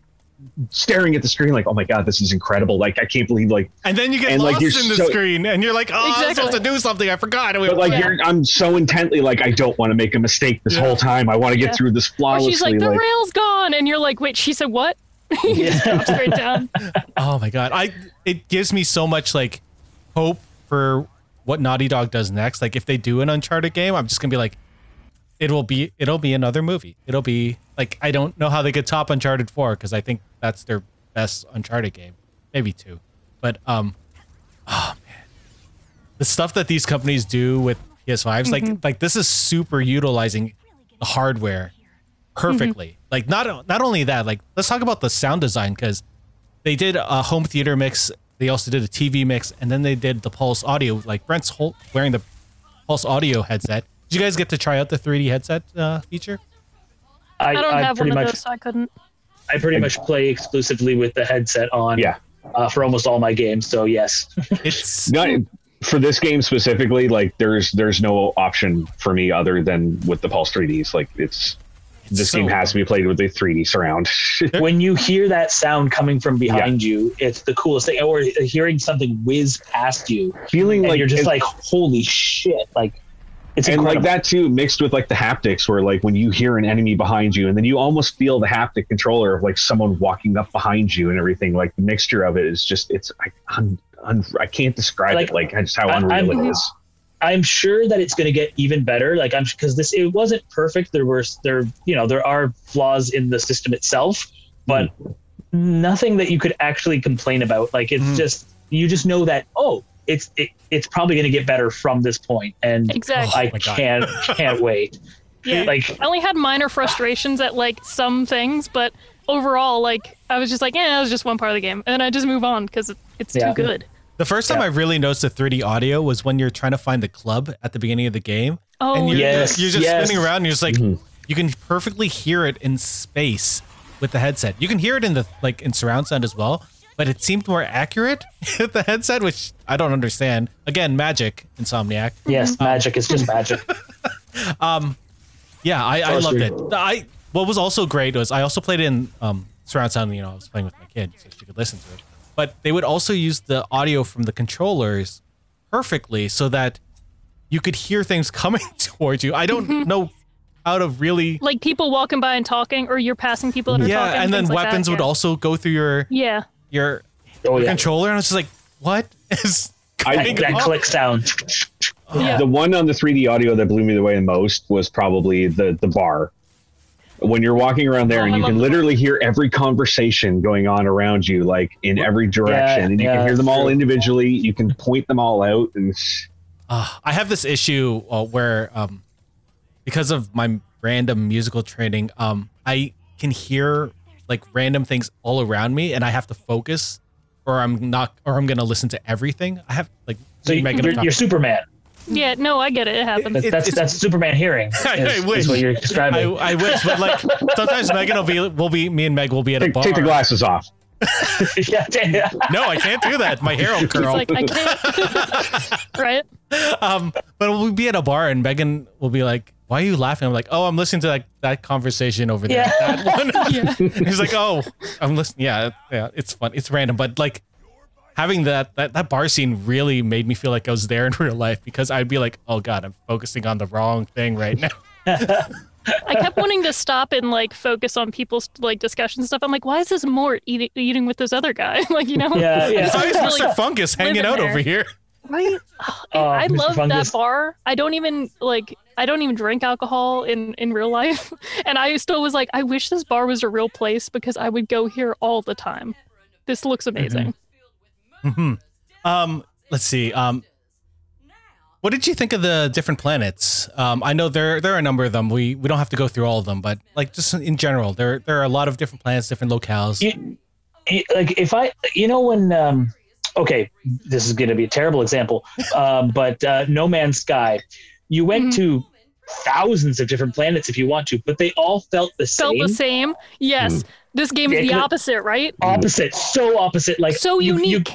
staring at the screen, like oh my god, this is incredible! Like I can't believe like, and then you get And, like, lost you're in the so- screen, and you're like, oh, I'm supposed to do something, I forgot. but like Yeah. you're I'm so intently like I don't want to make a mistake this Yeah. whole time. I want to get Yeah. through this or flawlessly. she's like the like, rail's gone and you're like wait she said what [LAUGHS] you straight down [LAUGHS] Oh my god, I it gives me so much like hope for what Naughty Dog does next. Like if they do an Uncharted game, I'm just gonna be like, it will be it'll be another movie. It'll be like I don't know how they could top Uncharted Four because I think that's their best Uncharted game, maybe two, but um, oh man, the stuff that these companies do with PS5s, like like this is super utilizing the hardware perfectly. Like not not only that, like let's talk about the sound design because they did a home theater mix. They also did a TV mix, and then they did the Pulse Audio. Like Brent's whole, wearing the Pulse Audio headset. Did you guys get to try out the 3D headset uh, feature? I, i don't I have one pretty of much, those so i couldn't I pretty much play exclusively with the headset on. Yeah. Uh, for almost all my games. So yes. It's [LAUGHS] not for this game specifically. Like there's there's no option for me other than with the Pulse 3ds. Like it's this so- game has to be played with the 3D surround. [LAUGHS] when you hear that sound coming from behind you, it's the coolest thing. Or hearing something whiz past you, Feeling and like you're just like, "Holy shit!" Like it's and like that too mixed with like the haptics where like when you hear an enemy behind you and then you almost feel the haptic controller of like someone walking up behind you and everything like the mixture of it is just it's i un, un, i can't describe Like, it like just how unreal I'm- it is I'm sure that it's going to get even better. Like I'm because this it wasn't perfect. There were there you know there are flaws in the system itself, but nothing that you could actually complain about. Like it's Mhm. just you just know that oh it's it, it's probably going to get better from this point, and exactly I Oh can't can't [LAUGHS] wait. yeah Like I only had minor frustrations at like some things, but overall, like I was just like, yeah, that was just one part of the game, and then I just move on because it's Yeah. too good. the first time Yeah. I really noticed the 3D audio was when you're trying to find the club at the beginning of the game, Oh, and you're, Yes, you're just yes. spinning around. and You're just like Mhm. you can perfectly hear it in space with the headset. You can hear it in the like in surround sound as well, but it seemed more accurate [LAUGHS] with the headset, which I don't understand. Again, magic, Insomniac. yes, magic is just magic. [LAUGHS] Yeah, I, I loved it. I what was also great was I also played it in um, surround sound. You know, I was playing with my kid, so she could listen to it. But they would also use the audio from the controllers perfectly, so that you could hear things [LAUGHS] coming towards you. I don't know out of really. like people walking by and talking, or you're passing people that are Yeah, talking. and then things like that, weapons would also go through your Yeah, your Oh yeah, controller, and I was just like, "What [LAUGHS] is I- that on?" click sound. yeah. the one on the 3d audio that blew me away the most was probably the the bar when you're walking around there Oh, and you can the bar. literally hear every conversation going on around you like in every direction and you yeah, can hear them all true. individually you can point them all out and Uh, I have this issue uh, where, um, because of my random musical training, um, I can hear like random things all around me, and I have to focus, or I'm not, or I'm gonna listen to everything. I have like So you, Megan, you're, you're Superman. yeah. No, I get it. It happens. It- That's it's- that's Superman hearing. [LAUGHS] I- Is, I is wish. what you're describing. I wish, but like [LAUGHS] sometimes Megan will be, will be, me and Meg will be at a take, bar. take the glasses off [LAUGHS] yeah, yeah. No, I can't do that. My hair will curl. like, I can't. right? um, but we'll be at a bar and Megan will be like, "Why are you laughing?" I'm like, "Oh, I'm listening to that that conversation over there." Yeah. That one. [LAUGHS] Yeah. [LAUGHS] He's like, "Oh, I'm listening." Yeah, yeah, it's fun. It's random, but like having that that that bar scene really made me feel like I was there in [LAUGHS] real life because I'd be like, "Oh God, I'm focusing on the wrong thing right now." I kept wanting to stop and like focus on people's like discussion stuff. I'm like, why is this Mort eating eating with this other guy? like, you know? Yeah, yeah. Why is Mr. Fungus hanging out there. over here? Right? [LAUGHS] Oh, I Mr. love Fungus. that bar. I don't even like I don't even drink alcohol in in real life. [LAUGHS] And I still was like, I wish this bar was a real place because I would go here all the time. This looks amazing. hmm Um, let's see. Um, what did you think of the different planets? Um, I know there there are a number of them. We we don't have to go through all of them, but like just in general, there there are a lot of different planets, different locales. You- you- like if I, you know, when um, okay, this is going to be a terrible example, um, but uh, No Man's Sky, you went Mhm. to thousands of different planets if you want to, but they all felt the Felt same. the same. Yes. This game Yeah, is the 'cause- opposite, right? Opposite, so opposite, like so you- you- unique.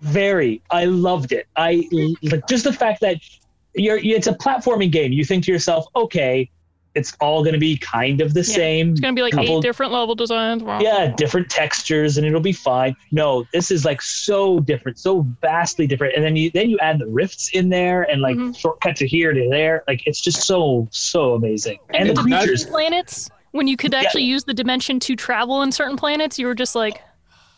very. I loved it. I like just the fact that you're. It's a platforming game. You think to yourself, okay, it's all going to be kind of the Yeah, same. it's gonna be like couple- eight different level designs. Wow. yeah, different textures, and it'll be fine. No, this is like so different, so vastly different. And then you then you add the rifts in there, and like Mhm. shortcut to here to there. Like it's just so so amazing. And, And the the creatures. planets, when you could Yeah. actually use the dimension to travel in certain planets, you were just like,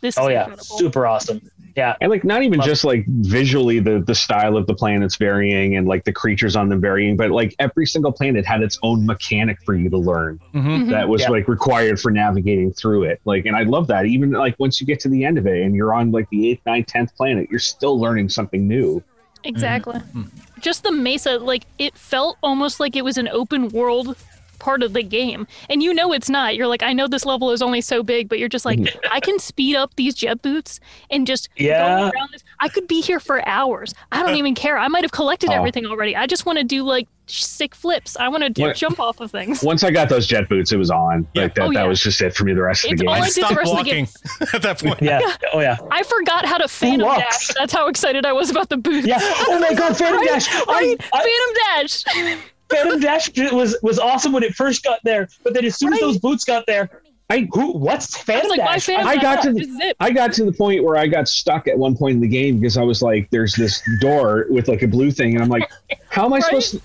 this is Oh yeah, incredible. super awesome. Yeah, and like not even Love just like visually the the style of the planets varying and like the creatures on them varying but like every single planet had its own mechanic for you to learn hmm Mhm. that was Yeah. like required for navigating through it like and i love that even like once you get to the end of it and you're on like the eighth ninth tenth planet you're still learning something new Exactly. Mhm. Just the mesa, like it felt almost like it was an open world part of the game. And you know it's not. You're like, I know this level is only so big, but you're just like, [LAUGHS] I can speed up these jet boots and just Yeah. go around this. I could be here for hours. I don't uh. even care. I might have collected Oh. everything already. I just want to do like sick flips. I want to jump off of things. once i got those jet boots it was on Yeah. like that, Oh, yeah. that was just it for me the rest of It's the game all I I did the stopped the walking [LAUGHS] at that point. yeah, [LAUGHS] oh yeah, I forgot how to phantom dash. That's how excited I was about the boots. yeah. Oh my god, Phantom Right, Dash! I, Right? I, Phantom dash. Phantom Dash was was awesome when it first got there, but then as soon as those boots got there, I- who? What's I Phantom was like, why Dash? phantom I got to the- I got to the point where I got stuck at one point in the game because I was like, "There's this door with like a blue thing," and I'm like, "How am I Right? supposed to?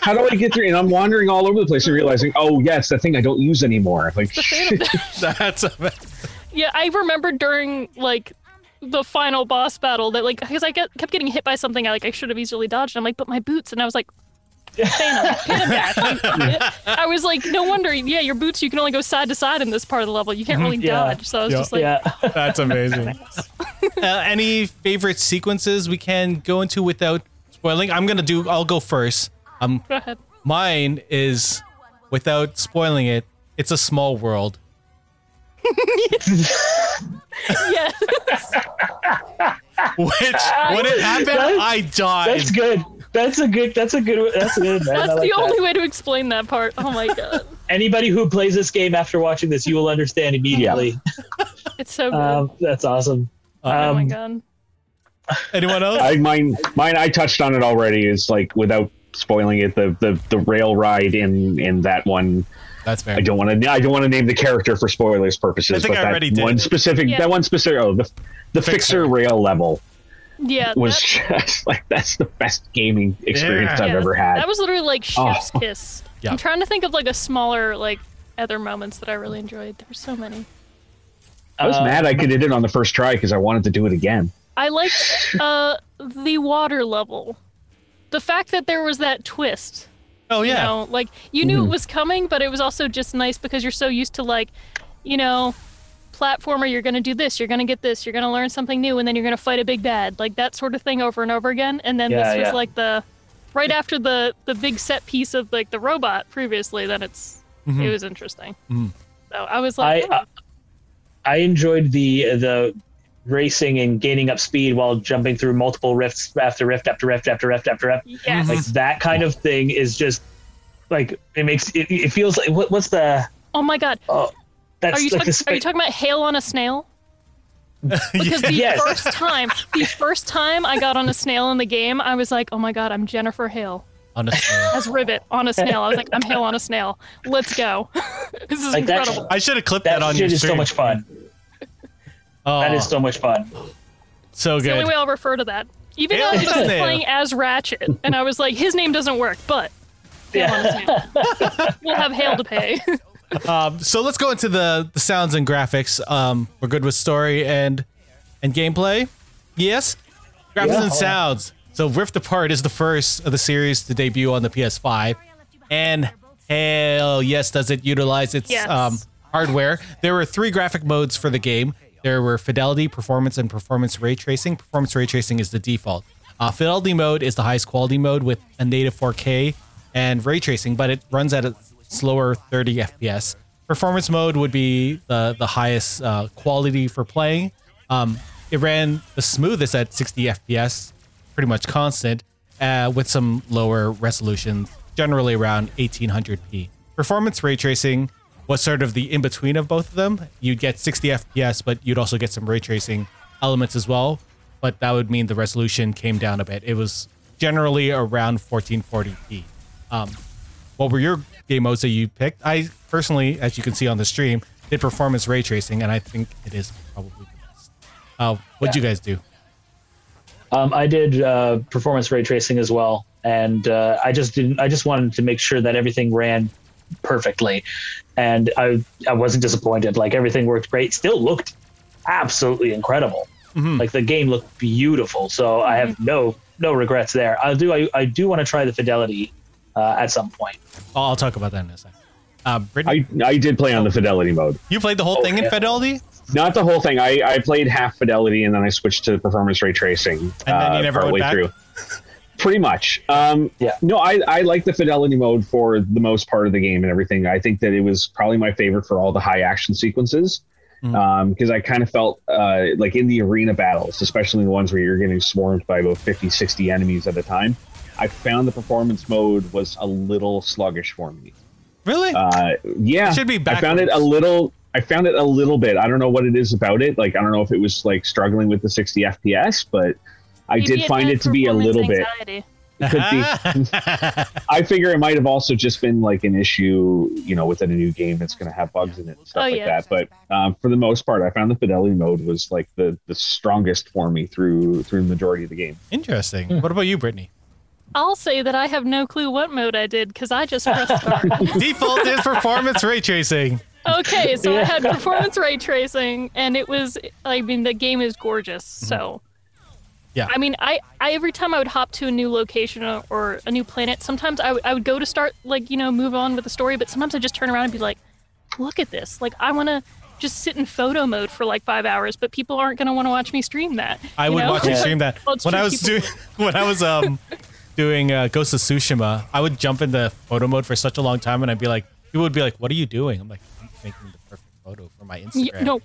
How do I get through?" And I'm wandering all over the place and realizing, "Oh, yeah, it's the thing I don't use anymore." Like, The phantom. [LAUGHS] That's a, Yeah, I remember during like the final boss battle that like because I get, kept getting hit by something I like I should have easily dodged. I'm like, but my boots, and I was like, Phantom, Phantom dash. I was like, no wonder. Yeah, your boots, you can only go side to side in this part of the level. You can't really Yeah. dodge. So I was Yeah. just like, yeah, [LAUGHS] that's amazing. [LAUGHS] uh, any favorite sequences we can go into without spoiling? I'm gonna do. I'll go first. Um, go ahead. mine is without spoiling it. It's a small world. [LAUGHS] yes. Which when it happened, That's- I died. that's good. That's a good. That's a good. That's good. That's like the that. only way to explain that part. Oh my god, [LAUGHS] Anybody who plays this game after watching this, you will understand immediately. it's so [LAUGHS] good. Um, that's awesome. oh my um, god. Anyone else? I mine, mine. I touched on it already. Is like without spoiling it, the the the rail ride in in that one. That's fair. I don't want to. I don't want to name the character for spoilers purposes. I think but I that already did. one specific. Yeah. That one specific. Oh, the the Fixer. fixer, rail level Yeah, was that- just [LAUGHS] like that's the best gaming experience Yeah. I've Yeah, ever had. That was literally like chef's Oh. kiss. [LAUGHS] Yeah. I'm trying to think of like a smaller like other moments that I really enjoyed. There were so many. I was Um, mad I could hit it on the first try because I wanted to do it again. I liked uh the water level. The fact that there was that twist. oh You yeah. know, like you knew Mhm. it was coming, but it was also just nice because you're so used to like, you know, platformer, you're gonna do this, you're gonna get this, you're gonna learn something new, and then you're gonna fight a big bad. Like that sort of thing over and over again. And then Yeah, this was yeah. like the right after the the big set piece of like the robot previously, then it's Mhm. it was interesting. Mhm. So I was I like, oh, uh, I enjoyed the the racing and gaining up speed while jumping through multiple rifts after rift after rift after rift after rift. yes. Like that kind of thing is just like it makes it, it feels like what, what's the oh my god. oh that's Are you, like talk- the spa- are you talking about hail on a snail? [LAUGHS] Because the Yes. first time, the [LAUGHS] first time I got on a snail in the game, I was like, "Oh my god, I'm Jennifer Hale On a snail. as Rivet on a snail." I was like, "I'm Hale on a snail. Let's go. [LAUGHS] this is Like that- incredible." I should have clipped that, that on shit your is so much fun. Oh, That is so much fun. so It's the only way I'll refer to that. Even Hale though I was snail. playing as Ratchet, and I was like, his name doesn't work, but Hale on a snail. we'll have Hale to pay. Um, so let's go into the the sounds and graphics. Um, we're good with story and and gameplay. Yes, graphics Yeah. and sounds. So Rift Apart is the first of the series to debut on the PS5, and hell yes, does it utilize its Yes. um, hardware? There were three graphic modes for the game. There were fidelity, performance, and performance ray tracing. Performance ray tracing is the default. Uh, fidelity mode is the highest quality mode with a native 4K and ray tracing, but it runs at a slower 30 FPS. Performance mode would be the the highest uh, quality for playing. Um, it ran the smoothest at 60 FPS, pretty much constant, uh, with some lower resolutions, generally around 1800p. Performance ray tracing was sort of the in between of both of them. You'd get 60 FPS, but you'd also get some ray tracing elements as well. But that would mean the resolution came down a bit. It was generally around 1440p. Um, what were your game modes that you picked? I personally, as you can see on the stream, did performance ray tracing, and I think it is probably the best. Uh, what'd you guys do? Um, I did uh, performance ray tracing as well, and uh, I just didn't. I just wanted to make sure that everything ran perfectly, and I I wasn't disappointed. Like everything worked great. Still looked absolutely incredible. Like the game looked beautiful. So I have no no regrets there. I do I, I do want to try the fidelity uh, at some point. I'll, I'll talk about that in a second. Uh, Brittany, I I did play on the fidelity mode. you played the whole thing in fidelity, Not the whole thing. I, I played half fidelity and then I switched to performance ray tracing. And then you uh, never went partway back? Pretty much. Um, Yeah. No, I, I like the fidelity mode for the most part of the game and everything. I think that it was probably my favorite for all the high action sequences. Because I kind of felt uh, like in the arena battles, especially the ones where you're getting swarmed by about 50, 60 enemies at a time, I found the performance mode was a little sluggish for me. really? Uh, yeah, It should be I found it a little. I found it a little bit. I don't know what it is about it. Like I don't know if it was like struggling with the 60 FPS, but I Maybe did find it to be a performance little bit. could be. [LAUGHS] I figure it might have also just been like an issue, you know, within a new game that's going to have bugs in it and stuff Oh, like yeah. that. But um, for the most part, I found the fidelity mode was like the the strongest for me through through the majority of the game. Interesting. What about you, Brittany? I'll say that I have no clue what mode I did because I just pressed [LAUGHS] start. Default is performance ray tracing. okay, so I had performance ray tracing, and it was. I mean, the game is gorgeous. So, Yeah. I mean, I, I every time I would hop to a new location or, or a new planet, sometimes I would- go to start like you know move on with the story, but sometimes I just turn around and be like, look at this. Like I want to just sit in photo mode for like five hours, but people aren't gonna want to watch me stream that. I would know? watch you [LAUGHS] stream that. Well, when I was people- doing [LAUGHS] when I was um doing uh, Ghost of Tsushima, I would jump into photo mode for such a long time, and I'd be like, people would be like, "What are you doing?" I'm like, "I'm making the perfect photo for my Y- Instagram." no,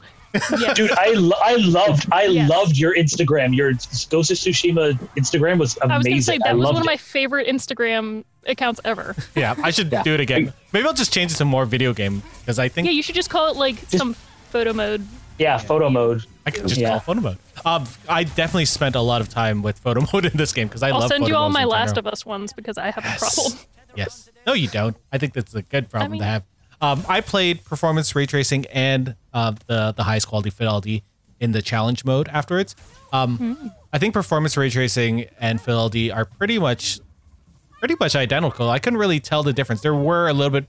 yeah. Dude, I, lo- I loved I Yes. loved your Instagram. Your Ghost of Tsushima Instagram was amazing. I was gonna say that was one of it. my favorite Instagram accounts ever. [LAUGHS] Yeah, I should do it again. Maybe I'll just change it to more video game because I think Yeah, you should just call it like some photo mode. yeah photo mode. I can just Yeah. call photo mode. Um, I definitely spent a lot of time with photo mode [LAUGHS] in this game because I love it. I'll love. send you all my Last of Us ones because I have Yes. a problem. Yes. No, you don't. I think that's a good problem mean- to have. Um, I played performance ray tracing and uh, the the highest quality fidelity in the challenge mode afterwards. Um, Hmm. I think performance ray tracing and fidelity are pretty much pretty much identical. I couldn't really tell the difference. There were a little bit.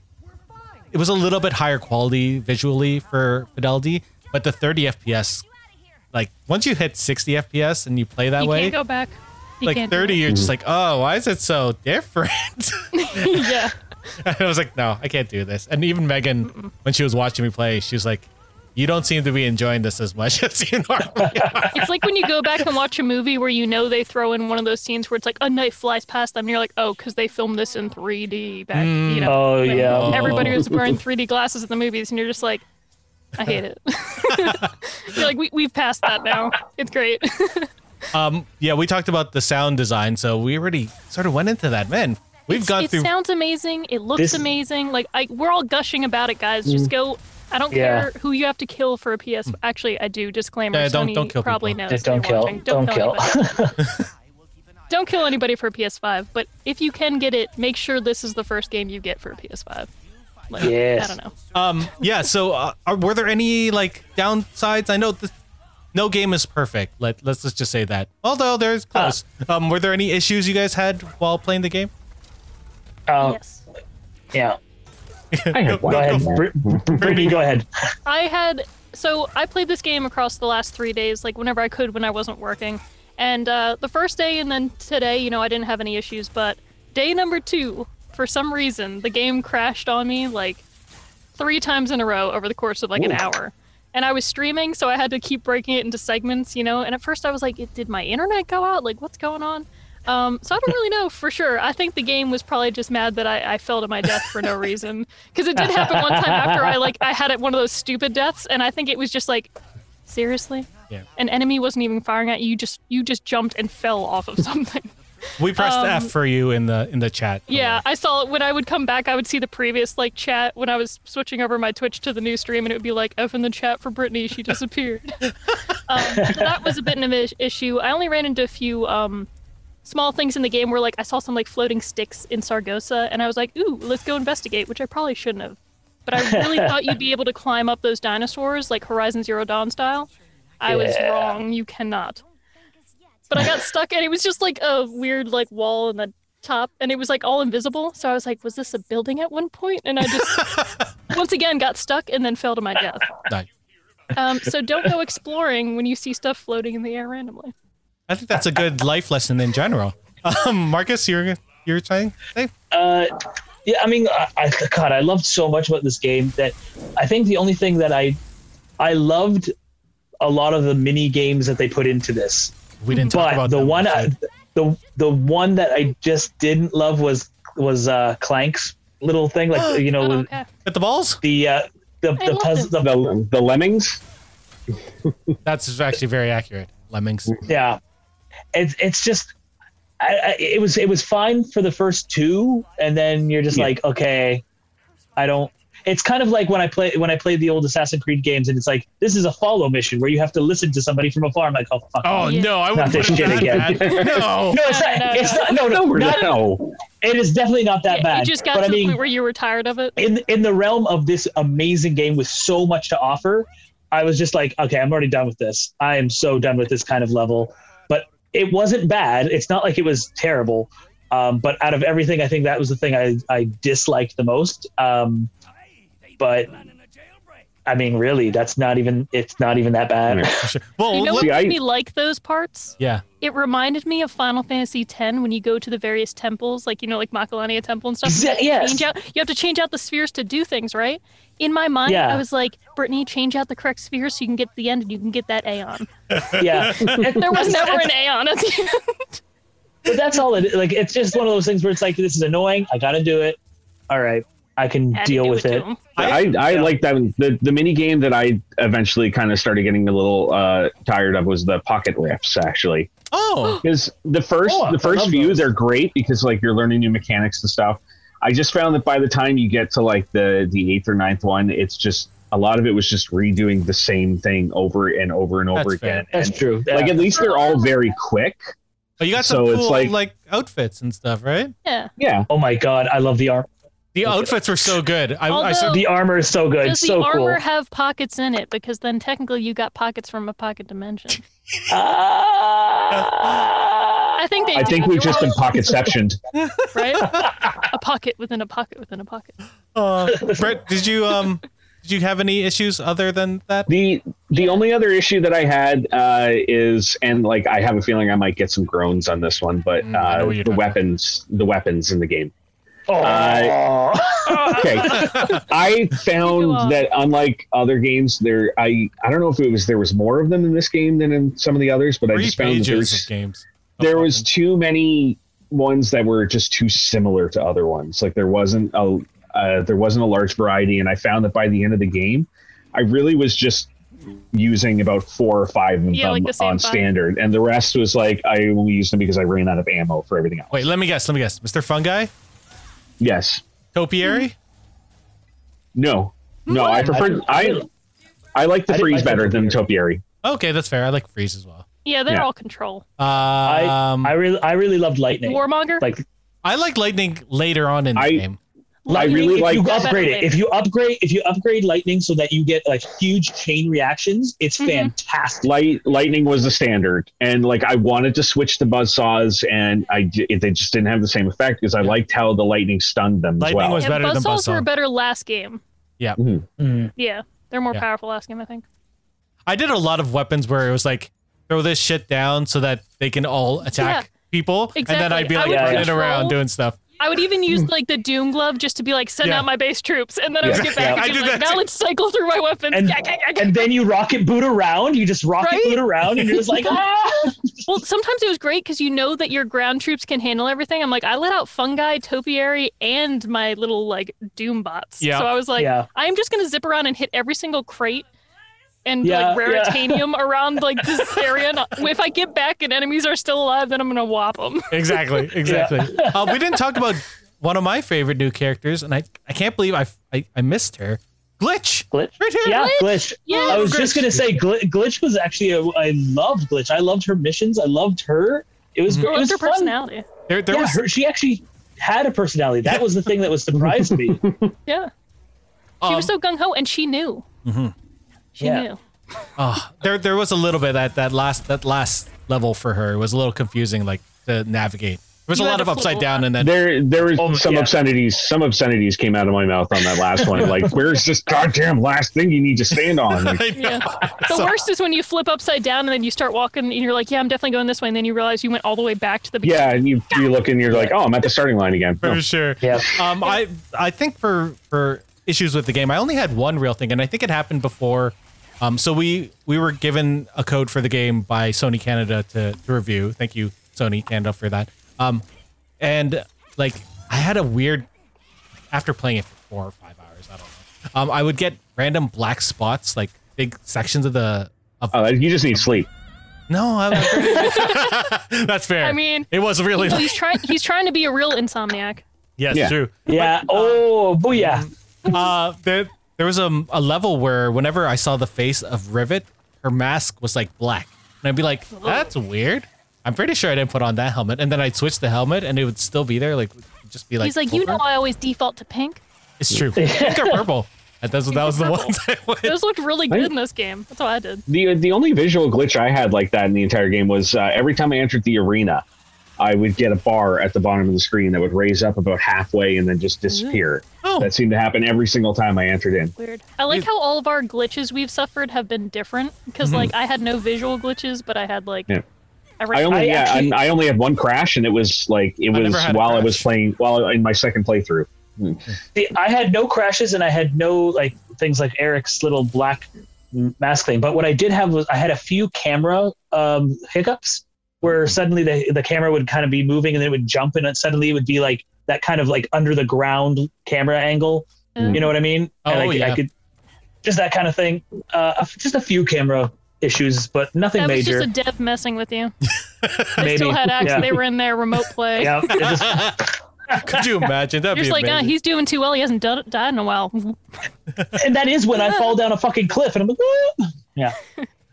It was a little bit higher quality visually for fidelity, but the 30 FPS, like once you hit 60 FPS and you play that you way, can't go back. You like 30, you're just like, oh, why is it so different? [LAUGHS] [LAUGHS] yeah. I was like, no, I can't do this. And even Megan, when she was watching me play, she was like, you don't seem to be enjoying this as much [LAUGHS] as you normally are. It's like when you go back and watch a movie where you know they throw in one of those scenes where it's like a knife flies past them, and you're like, oh, because they filmed this in 3D back, you mm. know. Oh yeah. Everybody oh. was wearing 3D glasses in the movies, and you're just like, I hate it. [LAUGHS] you're like, we, we've passed that now. It's great. [LAUGHS] Um, yeah, we talked about the sound design, so we already sort of went into that. Man, we've It's- gone it through. sounds amazing. It looks This- amazing. Like I, we're all gushing about it, guys. Just go. I don't Yeah. care who you have to kill for a PS. Actually, I do. Disclaimer. Yeah, don't- Sony don't kill probably people. knows. Just don't they're kill. Don't kill. anybody. [LAUGHS] don't kill anybody for a PS5. But if you can get it, make sure this is the first game you get for a PS5. Like, Yes. I don't know. Um, yeah. So, uh, are, were there any like downsides? I know this, no game is perfect. Let Let's just say that. Although there's close. um, were there any issues you guys had while playing the game? Uh, yes. Yeah. I have [LAUGHS] one. Go ahead. Yeah. Br- Brittany, go ahead. I had so I played this game across the last three days, like whenever I could when I wasn't working, And uh, the first day and then today, you know, I didn't have any issues, but day number two, for some reason, the game crashed on me like three times in a row over the course of like an hour. And I was streaming, so I had to keep breaking it into segments, you know. And at first, I was like, "Did my internet go out? Like, what's going on?" Um, so I don't really know for sure. I think the game was probably just mad that I, I fell to my death for no [LAUGHS] reason. Because it did happen one time after I like I had it one of those stupid deaths, and I think it was just like, seriously, Yeah. an enemy wasn't even firing at you. You just you just jumped and fell off of [LAUGHS] something. We pressed Um, F for you in the in the chat. Yeah, I saw when I would come back. I would see the previous like chat when I was switching over my Twitch to the new stream, and it would be like F in the chat for Brittany. She [LAUGHS] disappeared. um, so that was a bit of an issue. I only ran into a few um, small things in the game where like I saw some like floating sticks in Sargasso, and I was like, "Ooh, let's go investigate," which I probably shouldn't have. But I really thought you'd be able to climb up those dinosaurs like Horizon Zero Dawn style. I was wrong. You cannot. But I got [LAUGHS] stuck, and it was just like a weird like wall in the top, and it was like all invisible. So I was like, "Was this a building at one point?" And I just [LAUGHS] once again got stuck and then fell to my death. Nice. Um, so don't go exploring when you see stuff floating in the air randomly. I think that's a good life lesson in general. [LAUGHS] Um, Marcus, you're you're saying? Hey. Uh, yeah, I mean, I, I, God, I loved so much about this game that I think the only thing that I, I loved a lot of the mini games that they put into this. We didn't talk but about the one, I, the the one that I just didn't love was was uh, Clank's little thing, like [GASPS] you know, Oh, with okay. At the balls? the uh, the I the love puzzle, the, The the lemmings. [LAUGHS] That's actually very accurate. Lemmings. yeah, it's it's just. I, I, it was it was fine for the first two, and then you're just Yeah. like, okay, I don't. It's kind of like when I play when I played the old Assassin's Creed games, and it's like this is a follow mission where you have to listen to somebody from afar. I'm like, oh fuck. Oh Yeah. no, I wouldn't this shit that again. bad. [LAUGHS] No. no, it's not. No, no, it's no. not. No, no, No, not, no. it is definitely not that Yeah, bad. you just got but to I the point where you were tired of it. in in the realm of this amazing game with so much to offer, I was just like, okay, I'm already done with this. I am so done with this kind of level. But it wasn't bad. It's not like it was terrible. Um, but out of everything, I think that was the thing I, I disliked the most. Um, but I mean, really, that's not even. It's not even that bad. Sure. [LAUGHS] Well, You know let- what made I- me like those parts? yeah. It reminded me of Final Fantasy X when you go to the various temples, like you know, like Macalania Temple and stuff. you have to Yes. Change out, you have to change out the spheres to do things, right? In my mind, Yeah. I was like, Brittany, change out the correct sphere so you can get to the end and you can get that Aeon. [LAUGHS] yeah, There was never an Aeon at the end. but that's all it. Like, it's just one of those things where it's like, this is annoying. I got to do it. All right, I can Had deal with it. it. 'em. I, I Yeah. like that the the mini game that I eventually kind of started getting a little uh, tired of was the pocket rifts actually Oh. [GASPS] because the first Oh, the first few those. they're great because like you're learning new mechanics and stuff. I just found that by the time you get to like the the eighth or ninth one, it's just a lot of it was just redoing the same thing over and over and over That's fair. again. That's And, true. Like at least they're all very quick. But you got some So it's cool like- like, outfits and stuff, right? Yeah. Yeah, oh my god, I love the arm. The outfits were so good. I, I Although- saw The armor is so good. Does the so armor cool. have pockets in it? Because then technically you got pockets from a pocket dimension. [LAUGHS] Ah. I think they. I do. think we've You're just been right, pocket sectioned. [LAUGHS] right. [LAUGHS] a pocket within a pocket within a pocket. Uh, Brett, did you um did you have any issues other than that? The the only other issue that I had uh, is, and like I have a feeling I might get some groans on this one, but Mm, I know uh, the talking about. weapons, the weapons in the game. Oh. [LAUGHS] Okay, I found that unlike other games, there I I don't know if it was there was more of them in this game than in some of the others, but I just found that there was, games. of there was too many ones that were just too similar to other ones. Like there wasn't a uh, there wasn't a large variety, and I found that by the end of the game, I really was just using about four or five of Yeah, them like the on five. standard, and the rest was like I only used them because I ran out of ammo for everything else. Wait, let me guess. Let me guess. Mr. Fungi, Yes. Topiary. No. No. I prefer I. I like the I freeze like the better than topiary. topiary. Okay, that's fair. I like freeze as well. Yeah, they're Yeah. all control. Um, I I, really, I really loved lightning. Warmonger. like, I like lightning later on in the I- game. Lightning, really if like- you upgrade it. If you upgrade, if you upgrade lightning so that you get like huge chain reactions, it's Mhm. fantastic. Light lightning was the standard, and like I wanted to switch to buzzsaws, and I they just didn't have the same effect because I liked how the lightning stunned them Lightning as well. was yeah, better than buzzsaws were better last game. Mm. Yeah, they're more Yeah. powerful last game, I think. I did a lot of weapons where it was like throw this shit down so that they can all attack people, and then. I'd be like would running control- around doing stuff. I would even use like the Doom glove just to be like send Yeah. out my base troops, and then I would get back Yeah. I and be did like, that now let's cycle through my weapons. And- Yeah, yeah, yeah, yeah. and then you rocket boot around. You just rocket Right? boot around, and you're just like, [LAUGHS] ah. Well, sometimes it was great because you know that your ground troops can handle everything. I'm like, I let out fungi, topiary, and my little like doom bots. Yeah. So I was like, Yeah. I'm just gonna zip around and hit every single crate and Yeah, like yeah. [LAUGHS] around like this area. And if I get back and enemies are still alive, then I'm gonna whop them. [LAUGHS] Exactly, [LAUGHS] exactly. uh, we didn't talk about one of my favorite new characters, and I I can't believe I I, I missed her. Glitch. Glitch. Right here. Yeah, Glitch? glitch. Yes. I was just gonna say, Gl- glitch was actually a, I loved glitch. I loved her missions. I loved her. It was Mhm. it What's was her fun. personality? There, there yeah, was her, she actually had a personality. That was the thing that was surprised me. Yeah. She was so gung ho, and she knew. She Yeah. knew. Oh, there there was a little bit that that last that last level for her it was a little confusing, like to navigate. There was You a lot of upside down, and then There, there was Oh, some yeah. obscenities. Some obscenities came out of my mouth on that last one. Like, where's this goddamn last thing you need to stand on? [LAUGHS] Like, Yeah. [LAUGHS] The So- worst is when you flip upside down and then you start walking and you're like, yeah, I'm definitely going this way. And then you realize you went all the way back to the beginning. yeah, and you you look and you're like, oh, I'm at the starting line again. for No. sure. Yeah. Um, I I think for for issues with the game, I only had one real thing, and I think it happened before. Um, so we we were given a code for the game by Sony Canada to, to review. Thank you, Sony Canada, for that. Um, and like I had a weird after playing it for four or five hours. I don't know. Um, I would get random black spots, like big sections of the of. Oh, you just need sleep. no, I, [LAUGHS] that's fair. I mean, it was really. Well, he's trying. He's trying to be a real insomniac. yes, Yeah. true. Yeah. Oh, booyah. uh there there was a, a level where whenever I saw the face of Rivet, her mask was like black. And I'd be like, that's weird. I'm pretty sure I didn't put on that helmet. And then I'd switch the helmet and it would still be there, like just be like he's like, you know. I always default to pink. It's true. [LAUGHS] Pink or purple. That, was, that was the Purple. ones I went. Those looked really good in this game. That's what I did. The the only visual glitch I had like that in the entire game was uh, every time I entered the arena, I would get a bar at the bottom of the screen that would raise up about halfway and then just disappear. Oh. That seemed to happen every single time I entered in. Weird. I like how all of our glitches we've suffered have been different because like I had no visual glitches, but I had like Yeah. I only I yeah, actually- I, I only had one crash, and it was like it I was had while I was playing while in my second playthrough. See, I had no crashes and I had no like things like Eric's little black mask thing. But what I did have was I had a few camera um, hiccups where suddenly the the camera would kind of be moving and then it would jump and it suddenly it would be like that kind of like under the ground camera angle. Mm. You know what I mean? and I, Oh, could- I could just that kind of thing. Uh, just a few camera issues, but nothing major. that was just a dev messing with you. [LAUGHS] They Maybe. still had access. Yeah. They were in their remote play. yeah, just- [LAUGHS] Could you imagine? That'd You're be just like, ah, he's doing too well. He hasn't done, died in a while. and that is when I [LAUGHS] fall down a fucking cliff and I'm like, "Ah." yeah.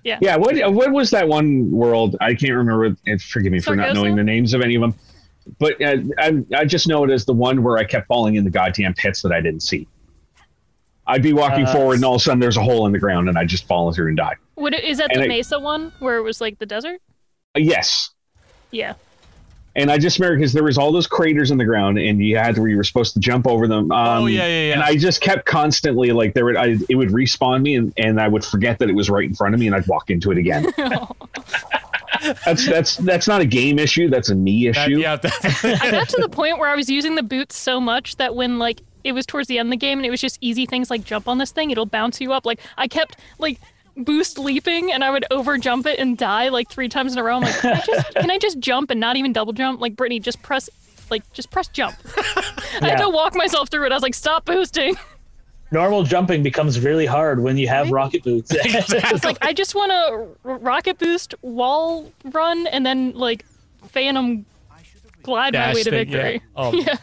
Yeah, Yeah. what what was that one world? I can't remember. And forgive me for not knowing the names of any of them. But uh, I, I just know it as the one where I kept falling in the goddamn pits that I didn't see. I'd be walking Uh, forward, and all of a sudden there's a hole in the ground, and I just fall through and die. Would it, is that And the I- Mesa one where it was like the desert? Uh, yes, Yeah. And I just remember because there was all those craters in the ground, and you had where you were supposed to jump over them. Um, Oh, yeah, yeah, yeah. And I just kept constantly like there would I, it would respawn me, and, and I would forget that it was right in front of me, and I'd walk into it again. [LAUGHS] that's that's that's not a game issue. That's a me That- issue. yeah, that- [LAUGHS] I got to the point where I was using the boots so much that when like it was towards the end of the game and it was just easy things like jump on this thing, it'll bounce you up. Like I kept like boost leaping and I would over jump it and die like three times in a row. I'm like, can I just [LAUGHS] can I just jump and not even double jump? Like Brittany, just press like just press jump. [LAUGHS] I had to walk myself through it. I was like, stop boosting. Normal jumping becomes really hard when you have Right? rocket boots. [LAUGHS] It's like I just want to rocket boost, wall run, and then like phantom glide my Dash way to thing, yeah. victory. Oh. yeah.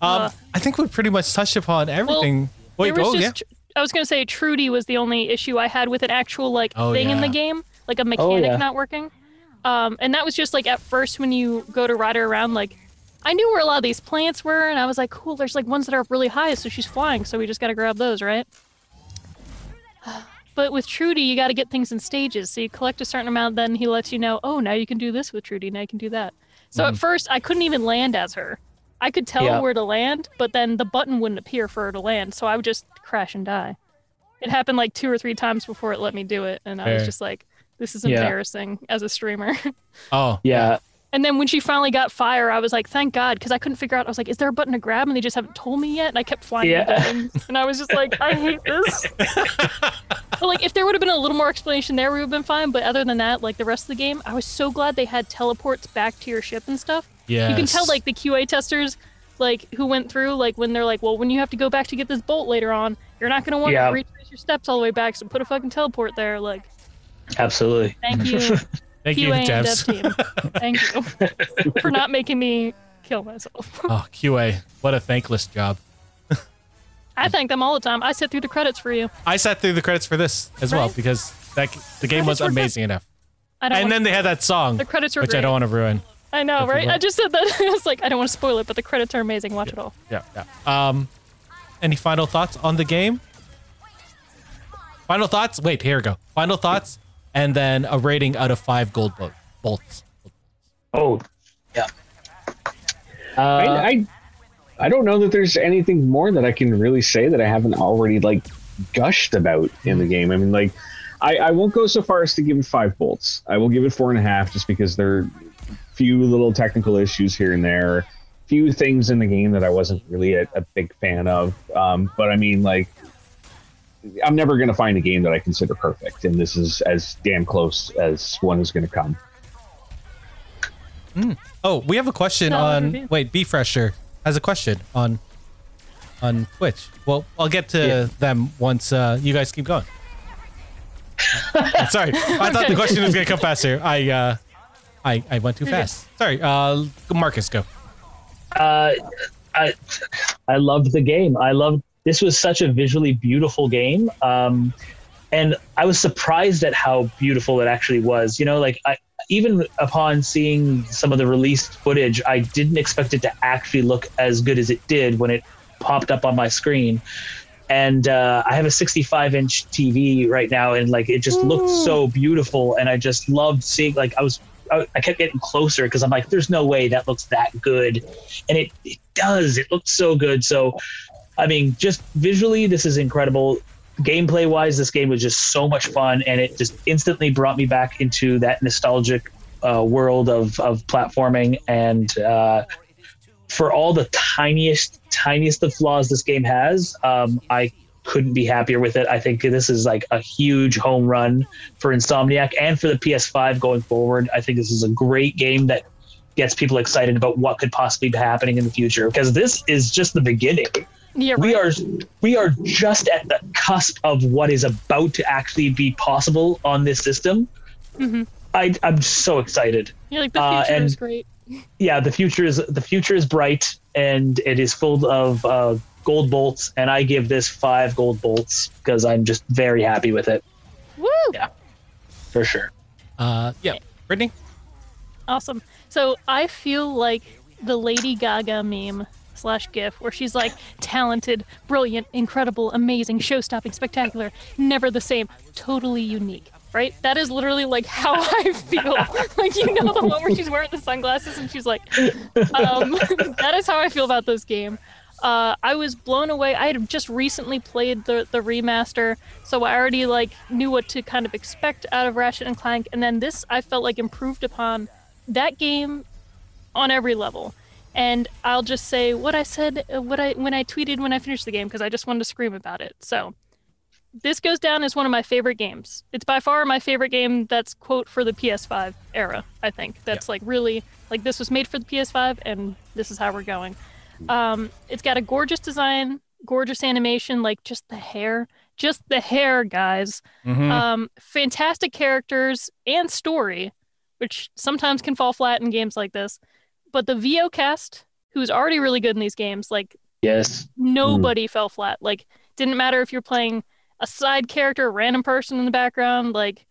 um, I think we pretty much touched upon everything. Wait, there was oh, yeah. just, I was gonna say Trudy was the only issue I had with an actual like Oh, thing in the game, like a mechanic yeah. not working. Um, and that was just like at first when you go to ride her around, like I knew where a lot of these plants were, and I was like, cool. There's like ones that are up really high, so she's flying, so we just gotta grab those, right? But with Trudy, you got to get things in stages. So you collect a certain amount, then he lets you know, oh, now you can do this with Trudy, now you can do that. So at first, I couldn't even land as her. I could tell Yeah. where to land, but then the button wouldn't appear for her to land, so I would just crash and die. It happened like two or three times before it let me do it, and I was just like, This is Yeah. embarrassing as a streamer. [LAUGHS] Oh, Yeah. And then when she finally got fire, I was like, thank God, because I couldn't figure out. I was like, is there a button to grab? And they just haven't told me yet. And I kept flying Yeah. buttons. And I was just like, I hate this. [LAUGHS] but like, if there would have been a little more explanation there, we would have been fine. But other than that, like the rest of the game, I was so glad they had teleports back to your ship and stuff. Yeah. You can tell like the QA testers, like who went through, like when they're like, well, when you have to go back to get this bolt later on, you're not gonna want Yeah. to retrace your steps all the way back. So put a fucking teleport there. Like, Absolutely. thank you. [LAUGHS] Thank you, QA and dev devs. team. Thank you [LAUGHS] for not making me kill myself. [LAUGHS] Oh, QA, what a thankless job. I thank them all the time. I sit through the credits for you. I sat through the credits for this as well because that the game was credits good. amazing enough. I don't. And then they had that song, the credits which great. I don't want to ruin. I know, I right? I just said that. [LAUGHS] I was like, I don't want to spoil it, but the credits are amazing. Watch it all. Yeah, yeah. Um, any final thoughts on the game? Final thoughts? Wait, here we go. Final thoughts, and then a rating out of five gold bo- bolts. Oh, yeah. Uh, I, I I don't know that there's anything more that I can really say that I haven't already like gushed about in the game. I mean, like I, I won't go so far as to give it five bolts. I will give it four and a half just because there are few little technical issues here and there, few things in the game that I wasn't really a, a big fan of. Um, but I mean, like I'm never going to find a game that I consider perfect, and this is as damn close as one is going to come. Oh, we have a question No, on. Wait, Be Fresher has a question on on Twitch. Well, I'll get to Yeah. them once uh, you guys keep going. [LAUGHS] Sorry, I thought the question was gonna come faster. I uh, I I went too fast. Sorry, uh, Marcus, go. uh, I I loved the game. I loved this was such a visually beautiful game. Um, and I was surprised at how beautiful it actually was. You know, like I even upon seeing some of the released footage, I didn't expect it to actually look as good as it did when it popped up on my screen. And uh, I have a 65 inch TV right now, and like it just looked so beautiful. And I just loved seeing, like, I was, I, kept getting closer because I'm like, there's no way that looks that good. And it, it does. It looks so good. So, I mean, just visually, this is incredible. Gameplay wise, this game was just so much fun, and it just instantly brought me back into that nostalgic uh, world of of platforming. And uh, for all the tiniest, tiniest of flaws this game has, um, I couldn't be happier with it. I think this is like a huge home run for Insomniac and for the PS5 going forward. I think this is a great game that gets people excited about what could possibly be happening in the future because this is just the beginning Yeah, we are we are just at the cusp of what is about to actually be possible on this system. Mhm. I, I'm so excited. You're like the uh, future is great. Yeah, the future is the future is bright and it is full of uh, gold bolts, and I give this five gold bolts because I'm just very happy with it Woo! Yeah. for sure. Uh, yeah, Brittany. Awesome. So I feel like the Lady Gaga meme slash GIF where she's like talented, brilliant, incredible, amazing, show-stopping, spectacular, never the same, totally unique. Right? That is literally like how [LAUGHS] I feel. [LAUGHS] like you know the one where she's wearing the sunglasses and she's like, um, [LAUGHS] that is how I feel about this game. Uh, I was blown away. I had just recently played the the remaster, so I already like knew what to kind of expect out of Ratchet and Clank, and then this I felt like improved upon that game on every level. And I'll just say what I said, uh, what I when I tweeted when I finished the game because I just wanted to scream about it. So this goes down as one of my favorite games. It's by far my favorite game that's quote for the PS5 era. I think that's like really like this was made for the PS5, and this is how we're going. Um, it's got a gorgeous design, gorgeous animation, like just the hair, just the hair, guys. Mhm. Um, fantastic characters and story, which sometimes can fall flat in games like this. But the VO cast, who's already really good in these games, like Yes. nobody fell flat. Like didn't matter if you're playing a side character, a random person in the background, like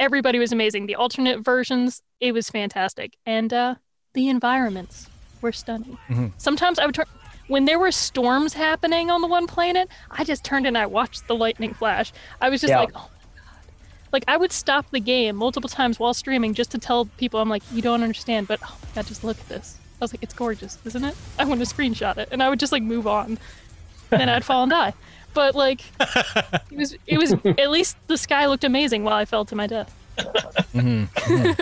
everybody was amazing. The alternate versions, it was fantastic. And uh the environments were stunning. Mhm. Sometimes I would turn when there were storms happening on the one planet, I just turned and I watched the lightning flash. I was just Yeah. like, oh my god. Like I would stop the game multiple times while streaming just to tell people I'm like, you don't understand, but oh my god, just look at this. I was like, it's gorgeous, isn't it? I want to screenshot it, and I would just like move on, and then I'd fall and die. But like, it was it was [LAUGHS] at least the sky looked amazing while I fell to my death. [LAUGHS]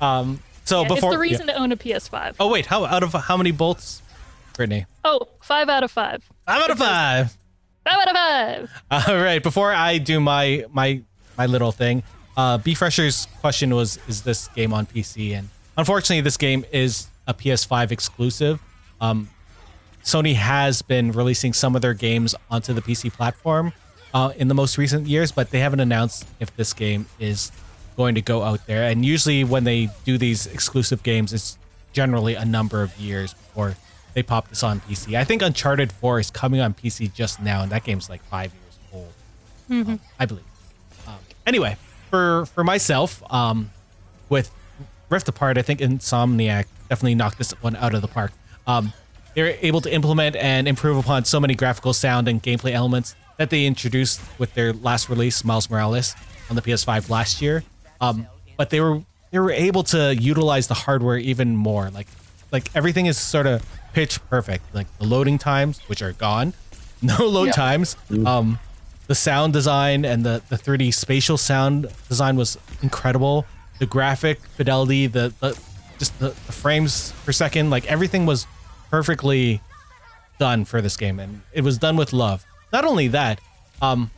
Um, so it's before the reason to own a PS5. Oh wait, how out of how many bolts, Brittany? Oh, five out of five. Five out of five. Five out of five. All right. Before I do my my my little thing, uh, Beef Fresher's question was, "Is this game on PC?" And unfortunately, this game is a PS5 exclusive. Um, Sony has been releasing some of their games onto the PC platform uh, in the most recent years, but they haven't announced if this game is going to go out there. And usually, when they do these exclusive games, it's generally a number of years before they pop this on PC. I think Uncharted 4 is coming on PC just now, and that game's like five years old, um, I believe. Um, anyway, for for myself, um, with Rift Apart, I think Insomniac definitely knocked this one out of the park. Um, they're able to implement and improve upon so many graphical sound and gameplay elements that they introduced with their last release, Miles Morales, on the PS5 last year. Um, but they were they were able to utilize the hardware even more. Like like everything is sort of pitch perfect. Like the loading times, which are gone, [LAUGHS] no load Yeah. times. Um, the sound design and the, the 3D spatial sound design was incredible. The graphic fidelity, the, the just the, the frames per second, like everything was perfectly done for this game, and it was done with love. Not only that, um,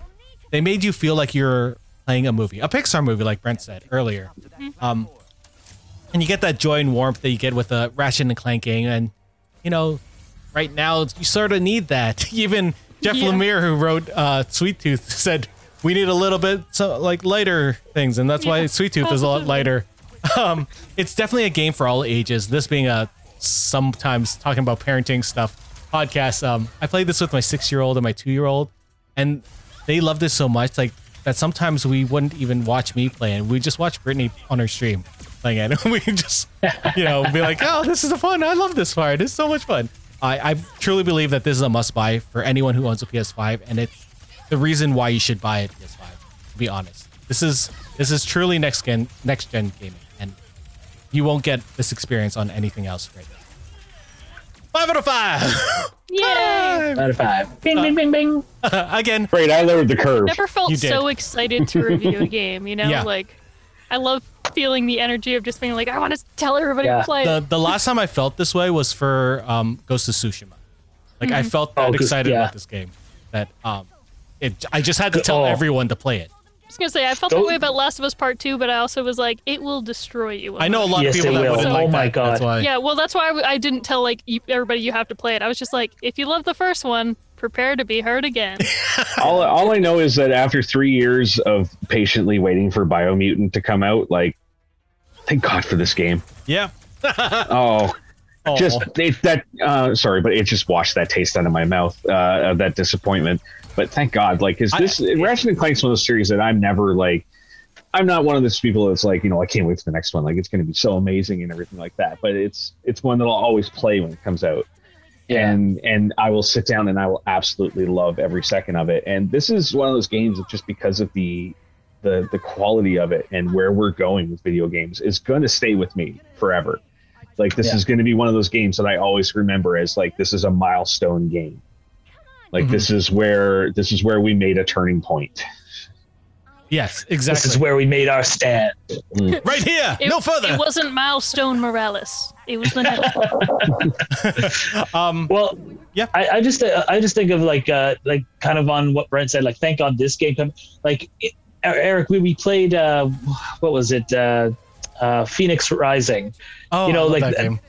they made you feel like you're playing a movie, a Pixar movie, like Brent said earlier. Um, and you get that joy and warmth that you get with a Ratchet and Clank game, and you know, right now you sort of need that. [LAUGHS] Even Jeff Yeah. Lemire, who wrote uh, Sweet Tooth, [LAUGHS] said we need a little bit so like lighter things, and that's why Sweet Tooth is a lot lighter. [LAUGHS] Um, it's definitely a game for all ages. This being a sometimes talking about parenting stuff podcast. Um, I played this with my six year old and my two year old, and they love this so much like that. Sometimes we wouldn't even watch me play, and we just watch Brittany on her stream playing it, [LAUGHS] we just you know be like, oh, this is fun. I love this part. It's so much fun. I, I truly believe that this is a must buy for anyone who owns a PS5, and it's the reason why you should buy a PS5. To be honest, this is this is truly next gen next gen gaming, and you won't get this experience on anything else right now. Five out of five. [LAUGHS] Yay! Out of five. Bing, bing, bing, bing. Again, Great, I lowered the curve. Never felt You did. so excited to review a [LAUGHS] game, you know? Yeah. Like, I love feeling the energy of just being like, I want to tell everybody Yeah. to play. the the last time I felt this way was for um, Ghost of Tsushima. Like I felt that Oh, 'cause- excited yeah. about this game that um, it I just had to tell Oh. everyone to play it. I was gonna say I felt Don't- that way about Last of Us Part Two, but I also was like, it will destroy you. I know a lot Yes, of people it that will. wouldn't Oh like my that. That's God. why. Yeah, well, that's why I w- I didn't tell like you, everybody you have to play it. I was just like, if you love the first one, prepare to be hurt again. [LAUGHS] all, all I know is that after three years of patiently waiting for Biomutant to come out, like, thank God for this game. Yeah. [LAUGHS] Oh, Oh. just it, that. Uh, sorry, but it just washed that taste out of my mouth. Uh, of that disappointment. But thank God, like, is I- this Ratchet and Clank's one of those series that I'm never like. I'm not one of those people that's like, you know, I can't wait for the next one. Like, it's going to be so amazing and everything like that. But it's it's one that I'll always play when it comes out. and and I will sit down and I will absolutely love every second of it. And this is one of those games that just because of the the the quality of it and where we're going with video games is going to stay with me forever. Like this Yeah. is going to be one of those games that I always remember as like this is a milestone game. Like Mhm. this is where this is where we made a turning point. Yes, exactly. This is where we made our stand. [LAUGHS] right here. It, no further. It wasn't Milestone Morales. It was the next. [LAUGHS] um, Well, Yeah. I, I just uh, I just think of like uh like kind of on what Brent said. Like, thank God this game come. Like it, Eric, we, we played uh what was it uh uh Fenyx Rising. oh, you know, I like.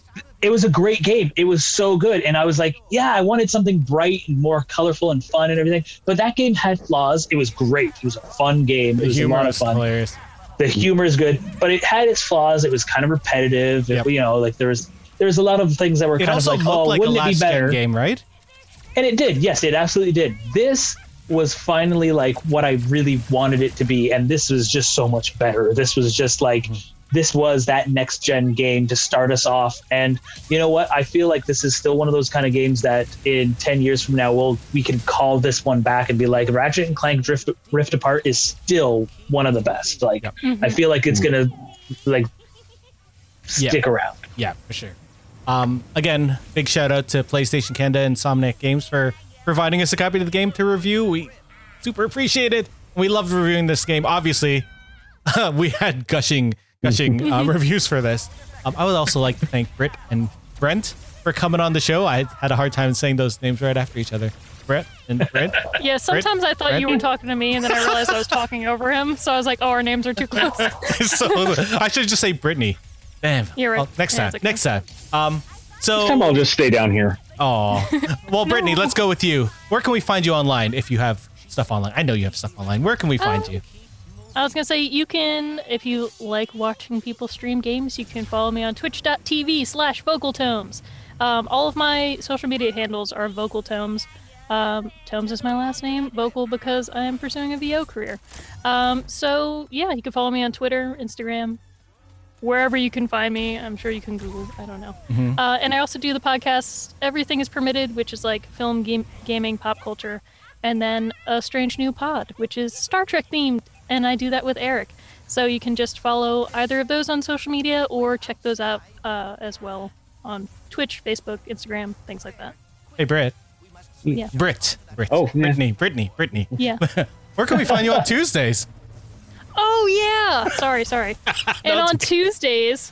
It was a great game. It was so good, and I was like, yeah, I wanted something bright and more colorful and fun and everything. But that game had flaws. It was great. It was a fun game. It The was a humor lot of is fun. hilarious. the humor is good, but it had its flaws. It was kind of repetitive. Yep. You know, like there was there's a lot of things that were It kind of like, oh, like wouldn't it be better? game, right? And it did. Yes, it absolutely did. This was finally like what I really wanted it to be, and this was just so much better. This was just like this was that next gen game to start us off. And you know what? I feel like this is still one of those kind of games that in ten years from now, we'll we can call this one back and be like, Ratchet and Clank Drift Rift Apart is still one of the best. Like Yep. Mhm. I feel like it's gonna like Yeah. stick around. Yeah, for sure. Um, again, big shout out to PlayStation Canada and Insomniac Games for providing us a copy of the game to review. We super appreciate it. We loved reviewing this game. Obviously, [LAUGHS] we had gushing, gushing uh, [LAUGHS] reviews for this. Um, I would also like to thank Britt and Brent for coming on the show. I had a hard time saying those names right after each other. Brett and Brent. [LAUGHS] Yeah, sometimes I thought you were talking to me, and then I realized I was talking over him. So I was like, "Oh, our names are too close." [LAUGHS] so I should just say Brittany. Damn. You're right. Well, next Yeah, time. okay. Next time. Um. So. Time I'll just stay down here. Oh, well, Brittany, let's go with you. Where can we find you online if you have stuff online? I know you have stuff online. Where can we find Um, you? I was gonna say you can, if you like watching people stream games, you can follow me on twitch.tv slash vocaltomes. Um, all of my social media handles are vocaltomes. Um, Tomes is my last name, vocal because I am pursuing a VO career. Um, so yeah, you can follow me on Twitter, Instagram, wherever you can find me. I'm sure you can Google. I don't know. Uh, and I also do the podcast Everything is Permitted, which is like film, game, gaming, pop culture, and then a strange new pod, which is Star Trek themed, and I do that with Eric. So you can just follow either of those on social media or check those out uh, as well on Twitch, Facebook, Instagram, things like that. Hey, Britt. Yeah. Britt. Brit. Oh, yeah. Brittany. Brittany. Brittany. Yeah. [LAUGHS] Where can we find you on Tuesdays? Oh yeah. Sorry, sorry. [LAUGHS] and it's on Tuesdays,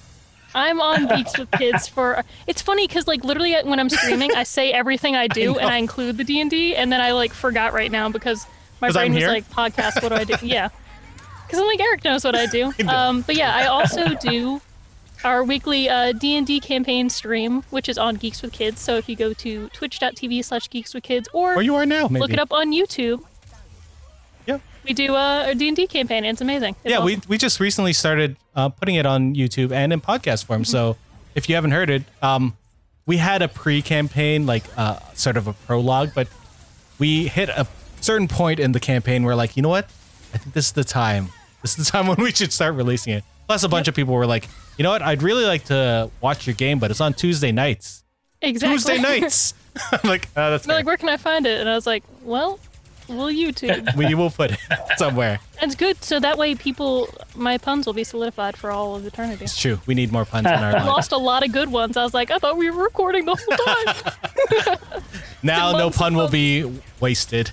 I'm on Geeks with Kids for. It's funny because like literally when I'm streaming, I say everything I do and I [LAUGHS] include the D and D, and then I like forgot right now because my 'Cause I'm brain was here? like podcast. What do I do? Yeah. Because I'm like Eric knows what I do. [LAUGHS] Um, but yeah, I also do our weekly uh, D&D campaign stream, which is on Geeks with Kids. So if you go to twitch.tv slash geeks with kids or Where you are now, maybe. look it up on YouTube, Yep. we do uh, a D&D campaign. And it's amazing. It's Yeah, we, awesome. we just recently started uh, putting it on YouTube and in podcast form. So if you haven't heard it, um, we had a pre-campaign, like uh, sort of a prologue, but we hit a certain point in the campaign where, like, you know what? I think this is the time. This is the time when we should start releasing it. Plus, a bunch of people were like, you know what? I'd really like to watch your game, but it's on Tuesday nights. Exactly. Tuesday [LAUGHS] nights. [LAUGHS] I'm like, oh, that's They're fair. like, where can I find it? And I was like, well, we'll YouTube. [LAUGHS] we will put it somewhere. That's good. So that way, people, my puns will be solidified for all of eternity. It's true. We need more puns in our I life. lost a lot of good ones. I was like, I thought we were recording the whole time. Now, no pun will be wasted.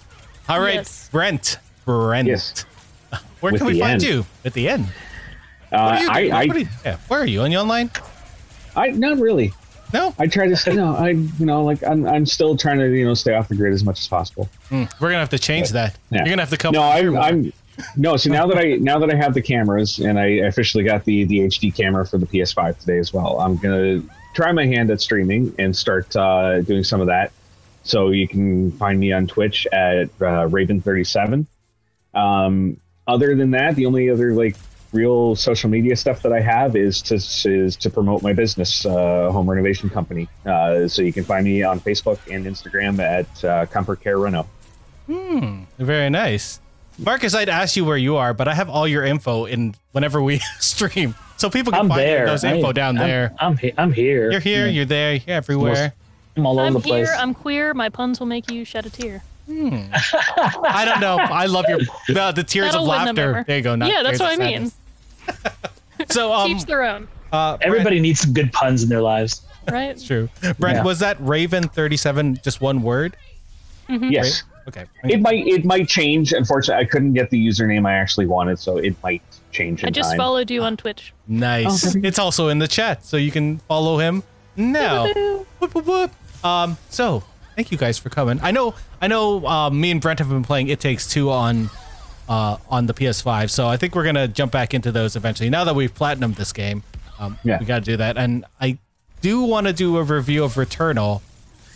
All right, Yes. Brent. Brent. Yes. Where can we find end. you? At the end. Uh, you I, doing? I, What are you- yeah, where are you? Are you online? I, not really. No. I try to, know, I, you know, like I'm, I'm still trying to, you know, stay off the grid as much as possible. Hmm, We're gonna have to change that. Yeah. You're gonna have to come. No, I'm. I'm, no. So now that I, [LAUGHS] now that I have the cameras and I officially got the, the HD camera for the PS5 today as well, I'm gonna try my hand at streaming and start uh, doing some of that. So you can find me on Twitch at uh, Raven37. Um, other than that, the only other like real social media stuff that I have is to is to promote my business, uh, home renovation company. Uh, so you can find me on Facebook and Instagram at uh, Comfort Care Reno. Hmm, Very nice. Marcus, I'd ask you where you are, but I have all your info in whenever we [LAUGHS] stream, so people can I'm find there. those info I- down I'm- there. I'm, he- I'm here. You're here. You're there. You're everywhere. I'm all over I'm the place. here. I'm queer. My puns will make you shed a tear. I don't know. I love your the, the tears That'll of laughter. There you go. Not yeah, that's what I mean. So um, Each their own, uh, Brent- Everybody needs some good puns in their lives. right? It's true. Brent, Yeah. was that Raven thirty seven just one word? Yes. Okay. It might it might change. Unfortunately, I couldn't get the username I actually wanted, so it might change in I just time. followed you on Twitch. Nice. Oh, it's also in the chat, so you can follow him now. Whoop, whoop, whoop. Um. So thank you guys for coming. I know. I know. Um, me and Brent have been playing It Takes Two on, uh, on the PS5. So I think we're gonna jump back into those eventually. Now that we've platinumed this game, um, Yeah. we got to do that. And I do want to do a review of Returnal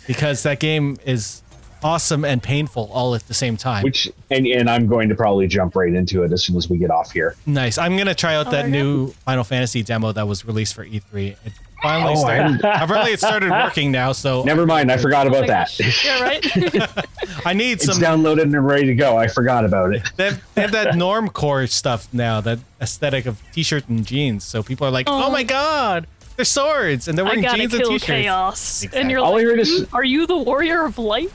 because that game is awesome and painful all at the same time. Which and and I'm going to probably jump right into it as soon as we get off here. Nice. I'm gonna try out Oh, that there you new Final Fantasy demo that was released for E3. It finally Oh, I started. haven't- Apparently, it started working now. So [LAUGHS] Never mind, I forgot Oh about my that. gosh. Yeah, right. [LAUGHS] I need some. it's some. downloaded and ready to go. I forgot about it. They have, they have that [LAUGHS] normcore stuff now. That aesthetic of t-shirt and jeans. So people are like, "Oh, Oh. my god, they're swords and they're I wearing gotta jeans and t-shirts." chaos, Exactly. and you're All I like, heard is- "Are you the warrior of light?"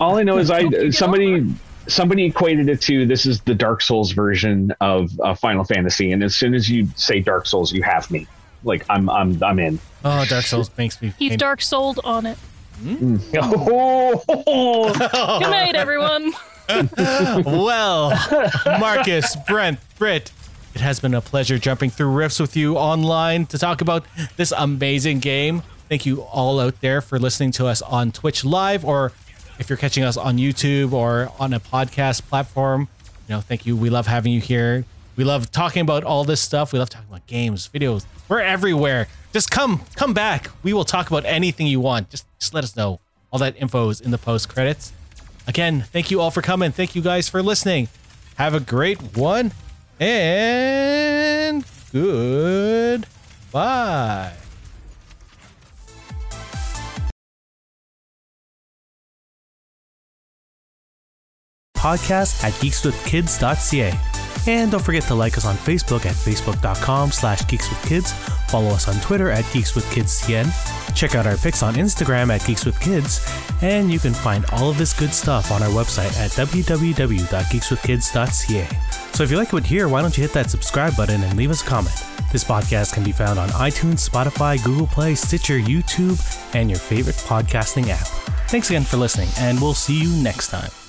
All I know is I somebody somebody equated it to this is the Dark Souls version of uh, Final Fantasy, and as soon as you say Dark Souls, you have me. Like I'm I'm I'm in. oh, Dark Souls makes me. He's dark souled on it. Oh, Good [LAUGHS] night, everyone. [LAUGHS] Well, Marcus, Brent, Britt, It has been a pleasure jumping through rifts with you online to talk about this amazing game. Thank you all out there for listening to us on Twitch Live, or if you're catching us on YouTube or on a podcast platform. You know, thank you. We love having you here. We love talking about all this stuff. We love talking about games, videos. We're everywhere. Just come, come back. We will talk about anything you want. Just, just let us know. All that info is in the post credits. Again, thank you all for coming. Thank you guys for listening. Have a great one and good bye. podcast at geekswithkids.ca. And don't forget to like us on Facebook at facebook.com slash geekswithkids. Follow us on Twitter at geekswithkidscn. Check out our pics on Instagram at geekswithkids. And you can find all of this good stuff on our website at www.geekswithkids.ca. So if you like what you hear, why don't you hit that subscribe button and leave us a comment. This podcast can be found on iTunes, Spotify, Google Play, Stitcher, YouTube, and your favorite podcasting app. Thanks again for listening, and we'll see you next time.